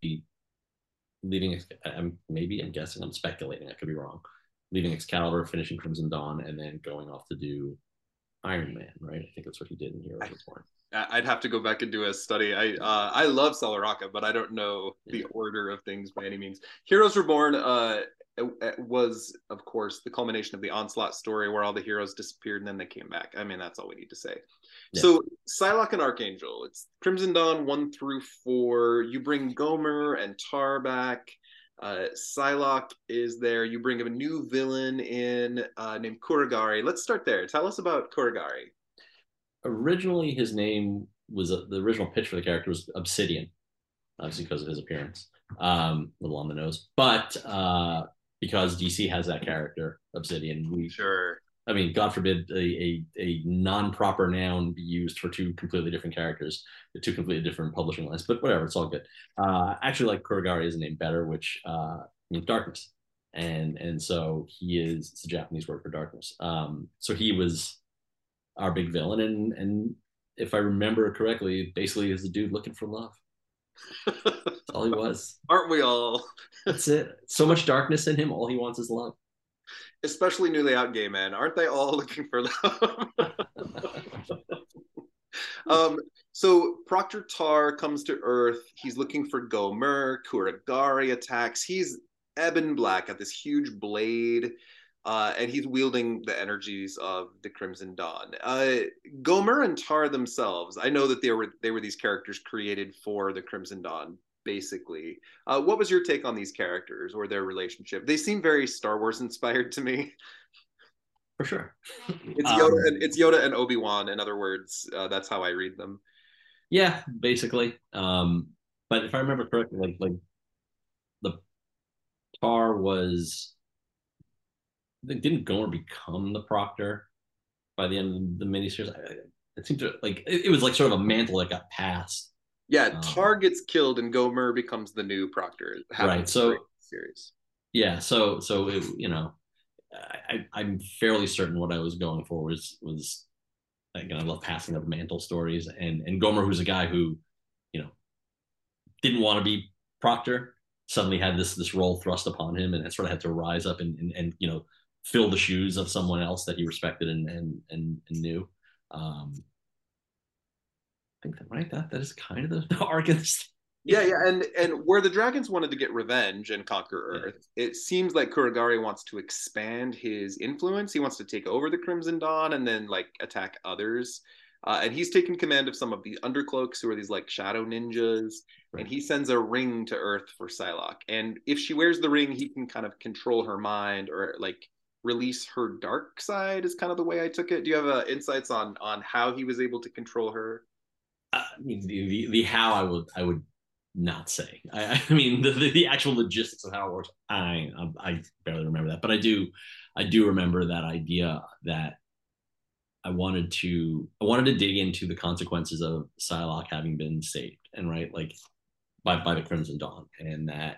leaving, I'm maybe I'm guessing, I'm speculating, I could be wrong. Leaving Excalibur, finishing Crimson Dawn, and then going off to do Iron Man, right? I think that's what he did in Heroes Reborn. I'd have to go back and do a study. I uh, I love Sal Larroca, but I don't know the order of things by any means. Heroes Reborn uh, was, of course, the culmination of the Onslaught story where all the heroes disappeared and then they came back. I mean, that's all we need to say. Yeah. So Psylocke and Archangel, it's Crimson Dawn one through four. You bring Gomurr and Tar back. Uh, Psylocke is there. You bring a new villain in uh, named Kuragari. Let's start there. Tell us about Kuragari. Originally, his name was uh, the original pitch for the character was Obsidian, obviously because of his appearance, um, a little on the nose. But uh, because DC has that character, Obsidian, we sure I mean, God forbid a, a, a non-proper noun be used for two completely different characters, two completely different publishing lines, but whatever, it's all good. Uh, actually like Kuragari is a name better, which uh, means darkness. And and so he is it's a Japanese word for darkness. Um, so he was our big villain, and and if I remember correctly, basically is a dude looking for love. That's all he was. Aren't we all? That's it. So much darkness in him. All he wants is love especially newly out gay men, aren't they all looking for love? um, so Proctor Tar comes to Earth. He's looking for Gomurr. Kuragari attacks. He's ebon black at this huge blade. Uh, and he's wielding the energies of the Crimson Dawn. Uh, Gomurr and Tar themselves, I know that they were they were these characters created for the Crimson Dawn, basically. Uh, what was your take on these characters or their relationship? They seem very Star Wars inspired to me. For sure. It's Yoda um, and it's Yoda and Obi Wan. In other words, uh, that's how I read them. Yeah, basically. Um, but if I remember correctly, like like the Tar was didn't Gomurr become the Proctor by the end of the miniseries? it seemed to like it, it was like sort of a mantle that got passed yeah, um, Tar gets killed and Gomurr becomes the new Proctor. Right. So series. Yeah. So so it, you know, I, I'm fairly certain what I was going for was was again I love passing of mantle stories and and Gomurr who's a guy who, you know, didn't want to be Proctor suddenly had this this role thrust upon him and sort of had to rise up and and, and you know fill the shoes of someone else that he respected and and and, and knew. Um, think that right. That that is kind of the, the arc of this. Yeah, yeah, and and where the dragons wanted to get revenge and conquer Earth, yeah. it seems like Kuragari wants to expand his influence. He wants to take over the Crimson Dawn and then like attack others. Uh, and he's taken command of some of the Undercloaks, who are these like shadow ninjas. Right. And he sends a ring to Earth for Psylocke. And if she wears the ring, he can kind of control her mind or like release her dark side. Is kind of the way I took it. Do you have uh, insights on on how he was able to control her? Uh, I mean, the, the, the how I would I would not say. I, I mean the, the, the actual logistics of how it works. I um, I barely remember that, but I do I do remember that idea that I wanted to I wanted to dig into the consequences of Psylocke having been saved and right like by by the Crimson Dawn and that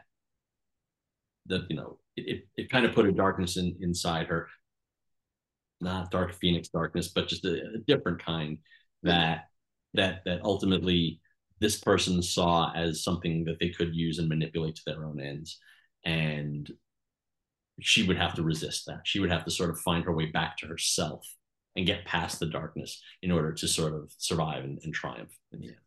that you know it, it, it kind of put a darkness in, inside her not dark phoenix darkness but just a, a different kind that that that ultimately this person saw as something that they could use and manipulate to their own ends. And she would have to resist that. She would have to sort of find her way back to herself and get past the darkness in order to sort of survive and, and triumph in the end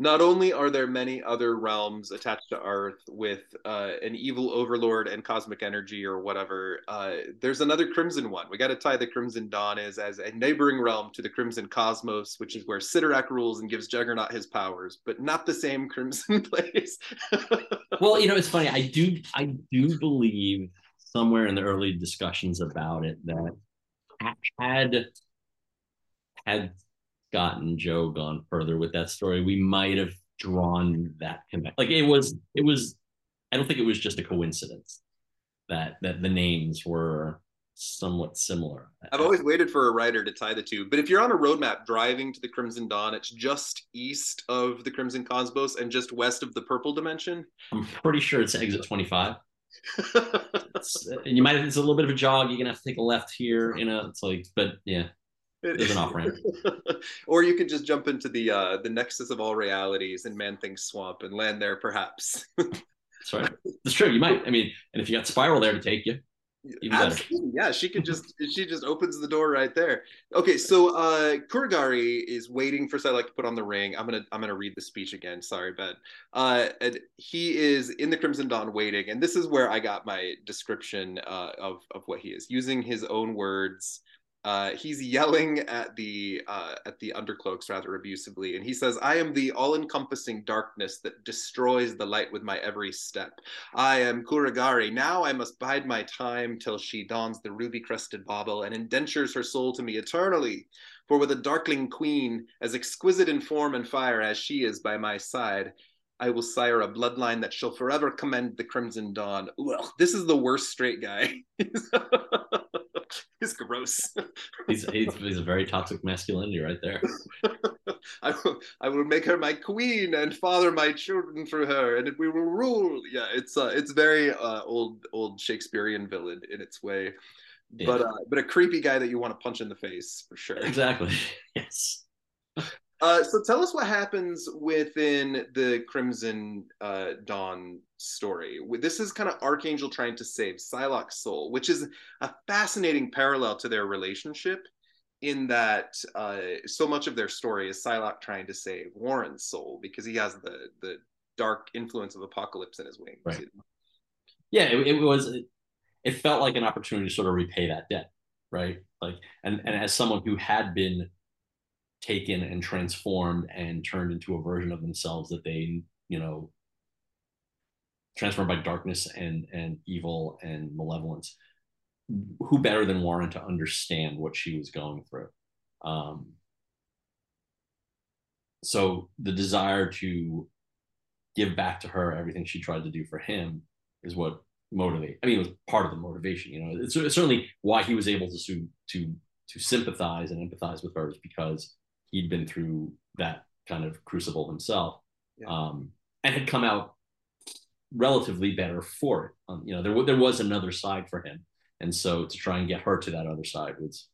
not only are there many other realms attached to Earth with uh, an evil overlord and cosmic energy or whatever, uh, there's another Crimson one. We got to tie the Crimson Dawn is as a neighboring realm to the Crimson Cosmos, which is where Cyttorak rules and gives Juggernaut his powers, but not the same Crimson place. well, you know, it's funny. I do, I do believe somewhere in the early discussions about it that had had Scott and Joe gone further with that story, we might have drawn that connection. Like it was, it was. I don't think it was just a coincidence that that the names were somewhat similar. I've always waited for a writer to tie the two. But if you're on a roadmap driving to the Crimson Dawn, it's just east of the Crimson Cosmos and just west of the Purple Dimension. I'm pretty sure it's exit 25. and you might have, it's a little bit of a jog. You're gonna have to take a left here, you know. It's like, but yeah, there's an off ramp. or you can just jump into the uh, the nexus of all realities and Man Thing Swamp and land there, perhaps. That's right. That's true. You might. I mean, and if you got Spiral there to take you, Absolutely. Yeah, she could just she just opens the door right there. Okay, so uh Kuragari is waiting for Psylocke to put on the ring. I'm gonna I'm gonna read the speech again. Sorry, Ben. Uh and he is in the Crimson Dawn waiting, and this is where I got my description uh of of what he is using his own words uh, he's yelling at the uh, at the undercloaks rather abusively, and he says, "I am the all-encompassing darkness that destroys the light with my every step. I am Kuragari. Now I must bide my time till she dons the ruby-crested bauble and indentures her soul to me eternally. For with a darkling queen as exquisite in form and fire as she is by my side." I will sire a bloodline that shall forever commend the Crimson Dawn. Well, this is the worst straight guy. He's gross. he's, he's, he's a very toxic masculinity right there. I will I will make her my queen and father my children through her, and we will rule. Yeah, it's uh, it's very uh, old old Shakespearean villain in its way, yeah. but uh, but a creepy guy that you want to punch in the face for sure. Exactly. Yes. Uh, so tell us what happens within the Crimson uh, Dawn story. This is kind of Archangel trying to save Psylocke's soul, which is a fascinating parallel to their relationship. In that, uh, so much of their story is Psylocke trying to save Warren's soul because he has the the dark influence of Apocalypse in his wings. Right. Yeah, it, it was. It felt like an opportunity to sort of repay that debt, right? Like, and and as someone who had been taken and transformed and turned into a version of themselves that they you know transformed by darkness and and evil and malevolence who better than warren to understand what she was going through? Um so the desire to give back to her everything she tried to do for him is what motivate i mean it was part of the motivation you know? It's, it's certainly why he was able to to to sympathize and empathize with her is because he'd been through that kind of crucible himself. Yeah. um, and had come out relatively better for it. Um, you know, there, there was another side for him. And so to try and get her to that other side was,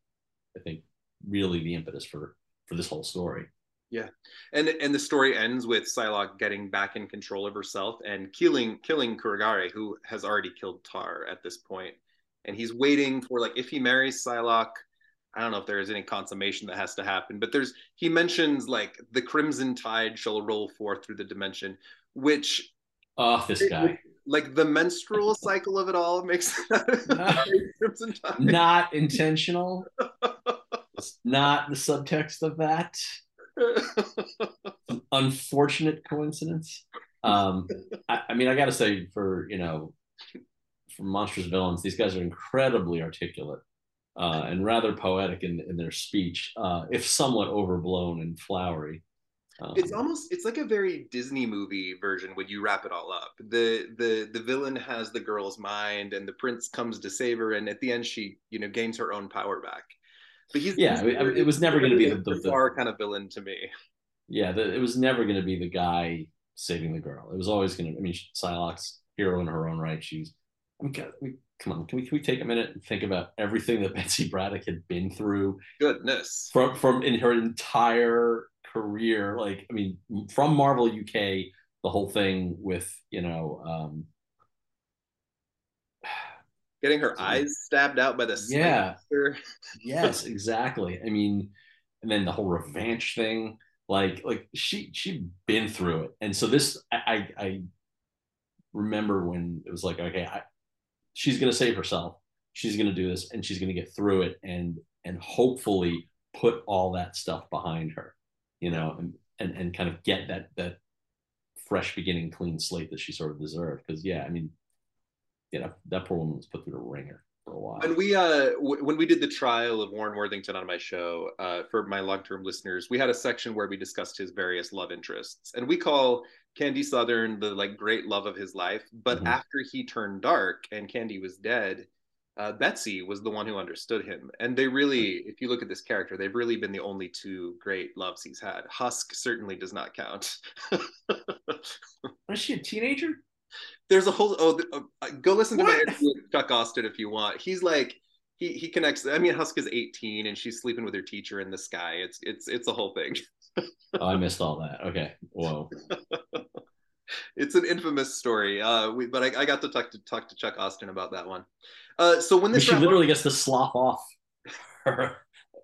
I think, really the impetus for for this whole story. Yeah, and and the story ends with Psylocke getting back in control of herself and killing killing Kuragari, who has already killed Tar at this point, and he's waiting for like if he marries Psylocke, I don't know if there is any consummation that has to happen, but there's he mentions like the crimson tide shall roll forth through the dimension, which oh this guy like the menstrual cycle of it all makes not, not intentional. not the subtext of that. Unfortunate coincidence. Um, I, I mean, I got to say, for you know, for monstrous villains, these guys are incredibly articulate uh, and rather poetic in, in their speech, uh, if somewhat overblown and flowery. Um, it's almost it's like a very Disney movie version when you wrap it all up. The the the villain has the girl's mind, and the prince comes to save her, and at the end she you know gains her own power back. But he's yeah, he's, I mean, it was never going to be the, the, the far kind of villain to me. Yeah, the, it was never going to be the guy saving the girl. It was always going to. I mean, Psylocke's hero in her own right. She's. I mean, we come on, can we can we take a minute and think about everything that Betsy Braddock had been through? Goodness. From from in her entire career. Like, I mean, from Marvel UK, the whole thing with you know, um, getting her eyes stabbed out by the yeah, yes, exactly. I mean, and then the whole revenge thing. Like, like she she'd been through it, and so this I I remember when it was like, okay, I, she's gonna save herself. She's gonna do this, and she's gonna get through it, and and hopefully put all that stuff behind her, you know, and and, and kind of get that that fresh beginning, clean slate that she sort of deserved. Because yeah, I mean, you know, that poor woman was put through a ringer for a while. When we uh w- when we did the trial of Warren Worthington on my show, uh, for my long term listeners, we had a section where we discussed his various love interests, and we call Candy Southern the like great love of his life. But mm-hmm. after he turned dark and Candy was dead, uh, Betsy was the one who understood him. And they really, if you look at this character, they've really been the only two great loves he's had. Husk certainly does not count. Was she a teenager? There's a whole, oh, uh, go listen to what? my interview with Chuck Austin if you want. He's like, he, he connects. I mean, Husk is 18 and she's sleeping with her teacher in the sky. It's it's it's a whole thing. oh, I missed all that. Okay, whoa. it's an infamous story. Uh, we, but I, I got to talk to talk to Chuck Austin about that one. Uh, so when this she literally gets to slough off her,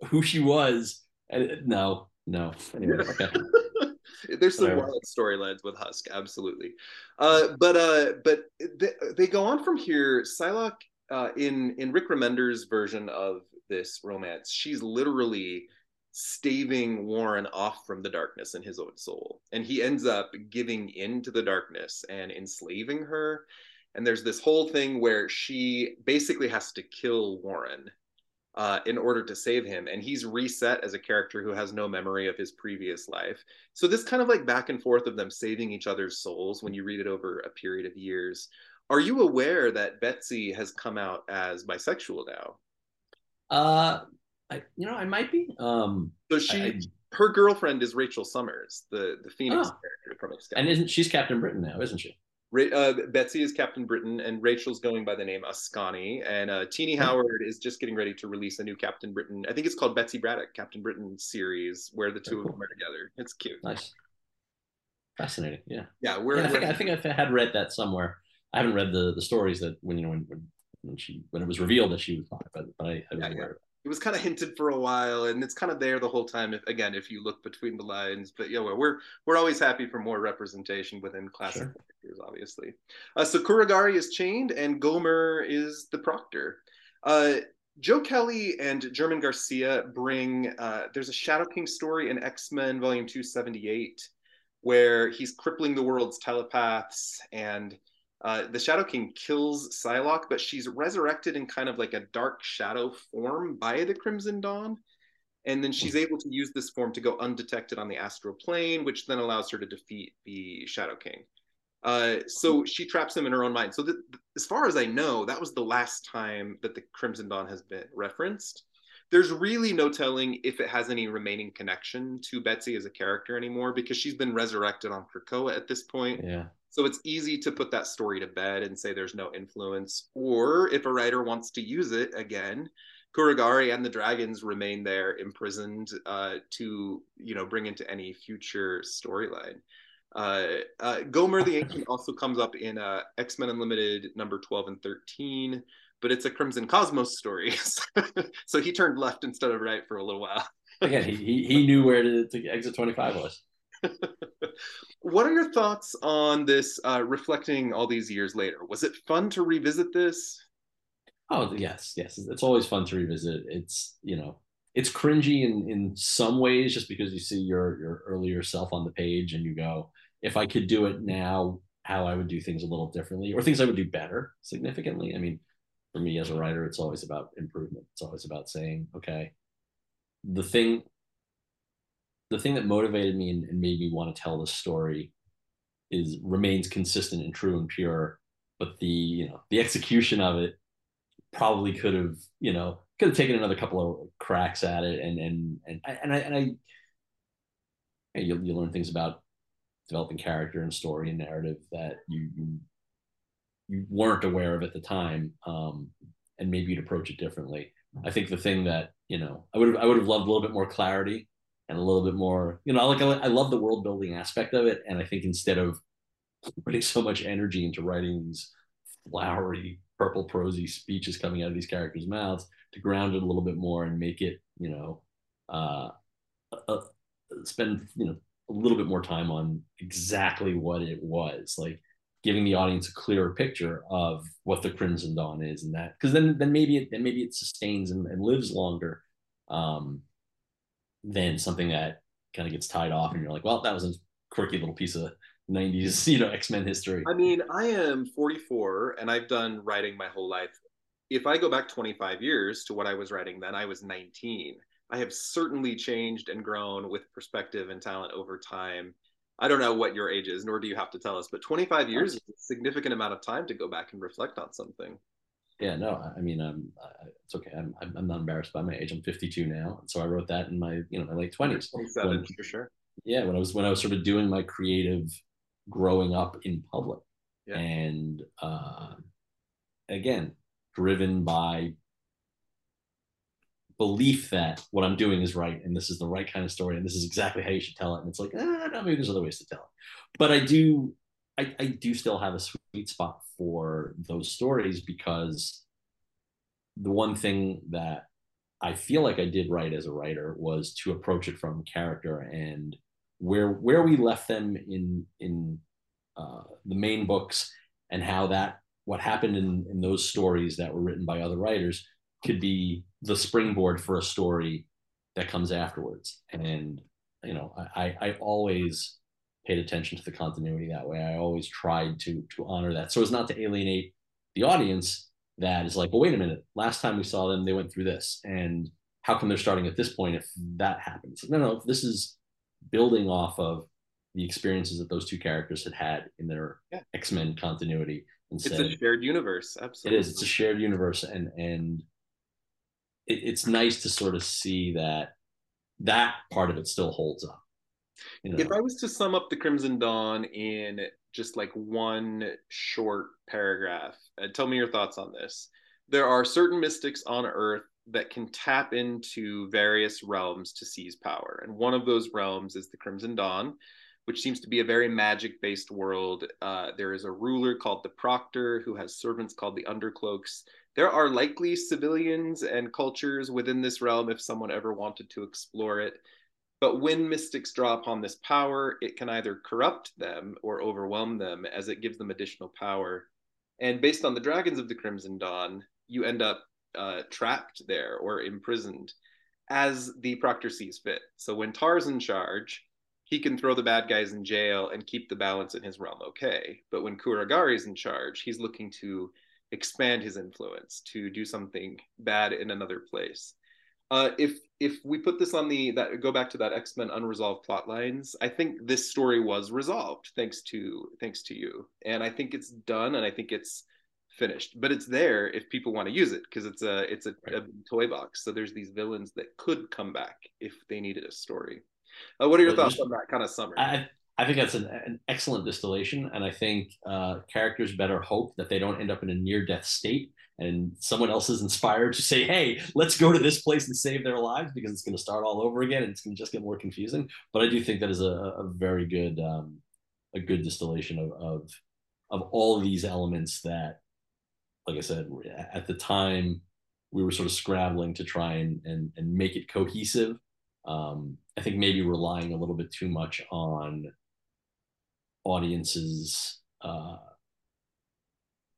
who she was. And, no, no. Anyway, okay. There's some Whatever. wild storylines with Husk, absolutely. Uh, but uh, but they, they, go on from here. Psylocke, uh, in in Rick Remender's version of this romance, she's literally staving Warren off from the darkness in his own soul, and he ends up giving in to the darkness and enslaving her and there's this whole thing where she basically has to kill Warren uh, in order to save him, and he's reset as a character who has no memory of his previous life. So this kind of like back and forth of them saving each other's souls when you read it over a period of years. Are you aware that Betsy has come out as bisexual now? Uh, I, you know, I might be. Um, so she, I, her girlfriend is Rachel Summers, the the Phoenix oh. character from Excalibur. And isn't she's Captain Britain now, isn't she? Uh, Betsy is Captain Britain, and Rachel's going by the name Askani. And uh, Tini hmm. Howard is just getting ready to release a new Captain Britain. I think it's called Betsy Braddock Captain Britain series, where the two cool. of them are together. It's cute. Nice, fascinating. Yeah, yeah. We're, yeah, I, think, I think I had read that somewhere. I haven't read the the stories that when you know when when, she when it was revealed that she was not, but, but I, I was yeah, aware yeah. of it it was kind of hinted for a while and it's kind of there the whole time if again if you look between the lines but yeah we're we're always happy for more representation within classic sure. characters obviously uh, so kuragari is chained and gomurr is the proctor uh, joe kelly and german garcia bring uh, there's a shadow king story in x-men volume 278 where he's crippling the world's telepaths and uh, the Shadow King kills Psylocke, but she's resurrected in kind of like a dark shadow form by the Crimson Dawn. And then she's able to use this form to go undetected on the astral plane, which then allows her to defeat the Shadow King. Uh, so she traps him in her own mind. So, as far as I know, that was the last time that the Crimson Dawn has been referenced. There's really no telling if it has any remaining connection to Betsy as a character anymore because she's been resurrected on Krakoa at this point. Yeah. So it's easy to put that story to bed and say there's no influence. Or if a writer wants to use it again, Kuragari and the dragons remain there imprisoned uh, to you know bring into any future storyline. Uh, uh, Gomurr the Ancient also comes up in uh, X Men Unlimited number 12 and 13, but it's a Crimson Cosmos story. so he turned left instead of right for a little while. Again, he, he knew where to, to exit 25 was. what are your thoughts on this uh, reflecting all these years later? Was it fun to revisit this? Oh yes, yes. It's always fun to revisit. It's you know, it's cringy in in some ways just because you see your your earlier self on the page and you go, if I could do it now, how I would do things a little differently or things I would do better significantly. I mean, for me as a writer, it's always about improvement. It's always about saying, okay, the thing the thing that motivated me and, and made me want to tell this story is remains consistent and true and pure but the you know the execution of it probably could have you know could have taken another couple of cracks at it and and and and I and I and you, you learn things about developing character and story and narrative that you you, you weren't aware of at the time um, and maybe you'd approach it differently. I think the thing that you know I would have I would have loved a little bit more clarity and a little bit more, you know, like I, love the world building aspect of it. And I think instead of putting so much energy into writing these flowery, purple prosy speeches coming out of these characters' mouths, to ground it a little bit more and make it, you know, uh, uh, spend, you know, a little bit more time on exactly what it was. Like giving the audience a clearer picture of what the Crimson Dawn is, and that because then then maybe it then maybe it sustains and, and lives longer um, than something that kind of gets tied off, and you're like, well, that was a quirky little piece of 90s you know x-men history. I mean i am 44 and i've done writing my whole life. If i go back 25 years to what i was writing then i was 19 i have certainly changed and grown with perspective and talent over time. I don't know what your age is, nor do you have to tell us, but 25 years is a significant amount of time to go back and reflect on something. Yeah, no, I mean, um, it's okay. I'm, I'm not embarrassed by my age. I'm 52 now, and so I wrote that in my, you know, my late 20s. 27 when, for sure. Yeah, when I was when I was sort of doing my creative growing up in public, yeah. and uh, again, driven by belief that what I'm doing is right and this is the right kind of story and this is exactly how you should tell it. And it's like, ah, no, maybe there's other ways to tell it. But I do, I, I do still have a sweet spot for those stories because the one thing that I feel like I did right as a writer was to approach it from character and where where we left them in in uh, the main books and how that what happened in in those stories that were written by other writers could be the springboard for a story that comes afterwards. And you know, I I always paid attention to the continuity that way. I always tried to to honor that, so as not to alienate the audience. That is like, well, wait a minute. Last time we saw them, they went through this, and how come they're starting at this point if that happens? No, no, this is building off of the experiences that those two characters had had in their yeah. X Men continuity. Instead, it's a shared universe. Absolutely, it is. It's a shared universe, and and it, it's nice to sort of see that that part of it still holds up. You know? If I was to sum up the Crimson Dawn in just like one short paragraph, uh, tell me your thoughts on this. There are certain mystics on Earth that can tap into various realms to seize power. And one of those realms is the Crimson Dawn, which seems to be a very magic based world. Uh, there is a ruler called the Proctor who has servants called the Undercloaks there are likely civilians and cultures within this realm if someone ever wanted to explore it. But when mystics draw upon this power, it can either corrupt them or overwhelm them as it gives them additional power. And based on the dragons of the Crimson Dawn, you end up uh, trapped there or imprisoned as the proctor sees fit. So when Tar's in charge, he can throw the bad guys in jail and keep the balance in his realm okay. But when Kuragari's in charge, he's looking to expand his influence to do something bad in another place. Uh, if if we put this on the that go back to that X Men unresolved plot lines, I think this story was resolved thanks to thanks to you, and I think it's done, and I think it's finished. But it's there if people want to use it because it's a it's a, right. a, toy box. So there's these villains that could come back if they needed a story. Uh, what are your thoughts on that kind of summary? I, I think that's an, an, excellent distillation, and I think uh, characters better hope that they don't end up in a near-death state, and someone else is inspired to say, "Hey, let's go to this place and save their lives," because it's going to start all over again, and it's going to just get more confusing. But I do think that is a, a very good, um, a good distillation of, of of all of these elements that, like I said, at the time we were sort of scrabbling to try and and, and make it cohesive. Um, I think maybe relying a little bit too much on audience's uh,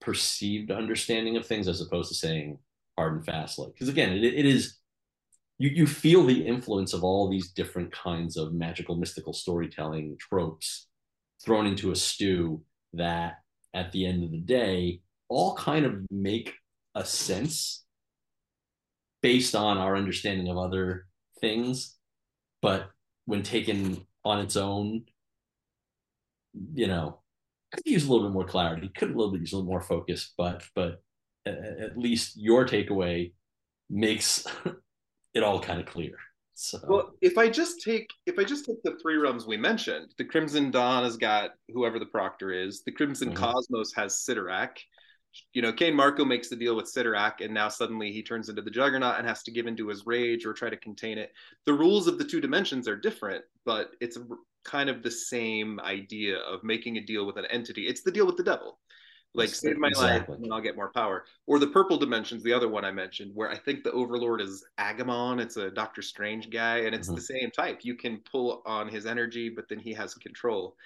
perceived understanding of things as opposed to saying hard and fast like because again it, it is you, you feel the influence of all these different kinds of magical mystical storytelling tropes thrown into a stew that at the end of the day all kind of make a sense based on our understanding of other things. But when taken on its own you know, could use a little bit more clarity, could a little bit use a little more focus, but but at least your takeaway makes it all kind of clear. So well, if I just take if I just take the three realms we mentioned, the Crimson Dawn has got whoever the Proctor is. The Crimson mm-hmm. Cosmos has Cyttorak. you know, Cain Marko makes the deal with Cyttorak, and now suddenly he turns into the Juggernaut and has to give into his rage or try to contain it. The rules of the two dimensions are different, but it's kind of the same idea of making a deal with an entity. It's the deal with the devil. Like save my exactly. life and I'll get more power. Or the purple dimensions, the other one I mentioned, where I think the overlord is Aggamon. It's a Doctor Strange guy, and it's mm-hmm. the same type. You can pull on his energy, but then he has control.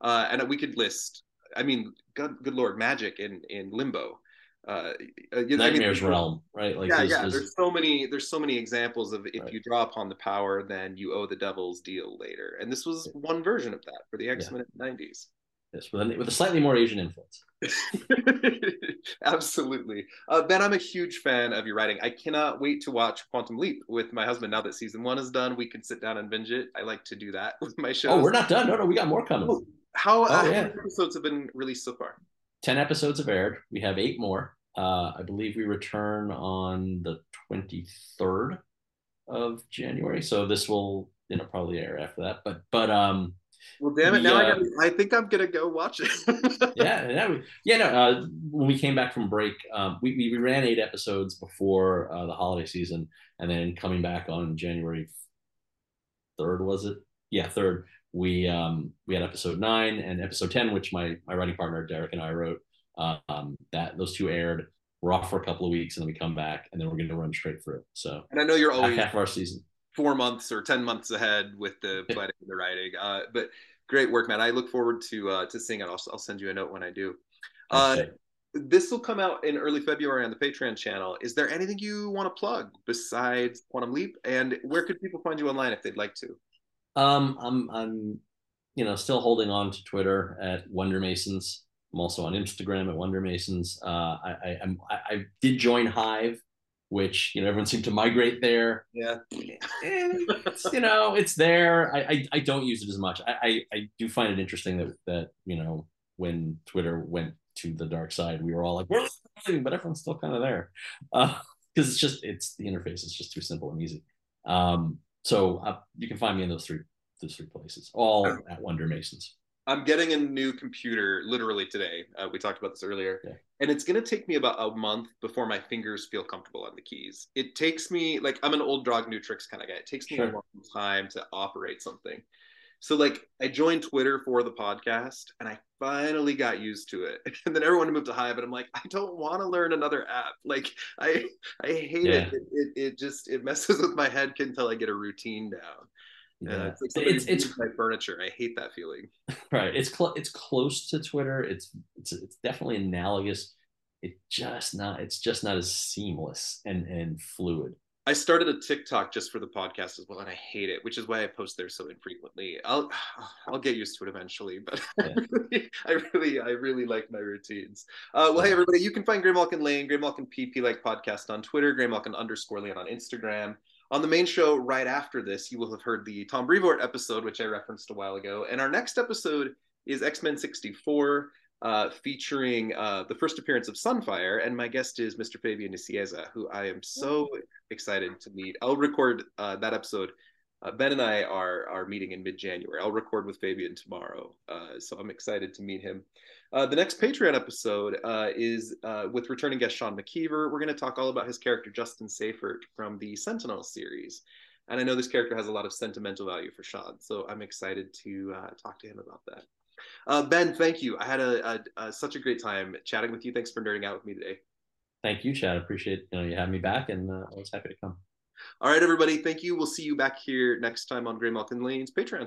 Uh, and we could list I mean, good, good lord, magic in in limbo. Uh, uh Nightmares I mean, realm, right? Like yeah, there's, yeah. There's... there's... so many. There's so many examples of if right. you draw upon the power, then you owe the devil's deal later. And this was one version of that for the X Men yeah. in the '90s. Yes, with a, with a slightly more Asian influence. Absolutely, uh, Ben. I'm a huge fan of your writing. I cannot wait to watch Quantum Leap with my husband. Now that season one is done, we can sit down and binge it. I like to do that with my show. Oh, we're not done. No, no, we got more coming. Oh, how, oh, uh, yeah. how many episodes have been released so far? 10 episodes have aired. We have eight more. Uh, I believe we return on the 23rd of January. So this will, you know, probably air after that. But, but, um, well, damn it! We, now uh, I, gotta, I think I'm gonna go watch it. yeah, yeah, we, yeah. No, uh, when we came back from break, um, we, we ran eight episodes before uh, the holiday season, and then coming back on January third, was it? Yeah, third we um, we had episode nine and episode ten, which my my writing partner Derek and I wrote. Um, that those two aired. We're off for a couple of weeks, and then we come back, and then we're going to run straight through. So, and I know you're always half our season, four months or ten months ahead with the planning and the writing. Uh, but great work, man. I look forward to uh, to seeing it. I'll, I'll send you a note when I do. Uh, this will come out in early February on the Patreon channel. Is there anything you want to plug besides Quantum Leap? And where could people find you online if they'd like to? Um, I'm I'm you know still holding on to Twitter at Wonder Masons. I'm also on Instagram at Wonder Masons. Uh, I, I I'm I, did join Hive, which you know everyone seemed to migrate there. Yeah, it's, you know it's there. I, I, I don't use it as much. I, I I do find it interesting that that you know when Twitter went to the dark side, we were all like, we're leaving, but everyone's still kind of there because uh, it's just it's the interface is just too simple and easy. Um, so uh, you can find me in those three those three places, all at Wonder Masons. I'm getting a new computer literally today. Uh, we talked about this earlier, yeah. and it's going to take me about a month before my fingers feel comfortable on the keys. It takes me like I'm an old dog, New Tricks kind of guy. It takes me sure. a long time to operate something. So like I joined Twitter for the podcast, and I finally got used to it. And then everyone moved to Hive, and I'm like, I don't want to learn another app. Like I I hate yeah. it. It, it. it just it messes with my head until I get a routine down. Yeah, it's like it's, it's my furniture. I hate that feeling. Right. It's cl- it's close to Twitter. It's it's it's definitely analogous. It just not. It's just not as seamless and and fluid. I started a TikTok just for the podcast as well, and I hate it, which is why I post there so infrequently. I'll I'll get used to it eventually, but yeah. I, really, I really I really like my routines. Uh, well, hey everybody, you can find Graymalkin Lane, Graymalkin PP like podcast on Twitter, Graymalkin underscore Lane on Instagram. On the main show, right after this, you will have heard the Tom Brevoort episode, which I referenced a while ago, and our next episode is X Men '64 uh, featuring uh, the first appearance of Sunfire, and my guest is Mr. Fabian Nicieza, who I am so excited to meet. I'll record uh, that episode. Uh, ben and I are are meeting in mid January. I'll record with Fabian tomorrow, uh, so I'm excited to meet him. Uh, the next Patreon episode is with returning guest Sean McKeever. We're going to talk all about his character Juston Seyfert from the Sentinel series. And I know this character has a lot of sentimental value for Sean, so I'm excited to talk to him about that. Uh, ben, thank you. I had a, a, a, such a great time chatting with you. Thanks for nerding out with me today. Thank you, Chad. Appreciate you know you having me back, and uh, I was happy to come. All right, everybody. Thank you. We'll see you back here next time on Graymalkin Lane's Patreon channel.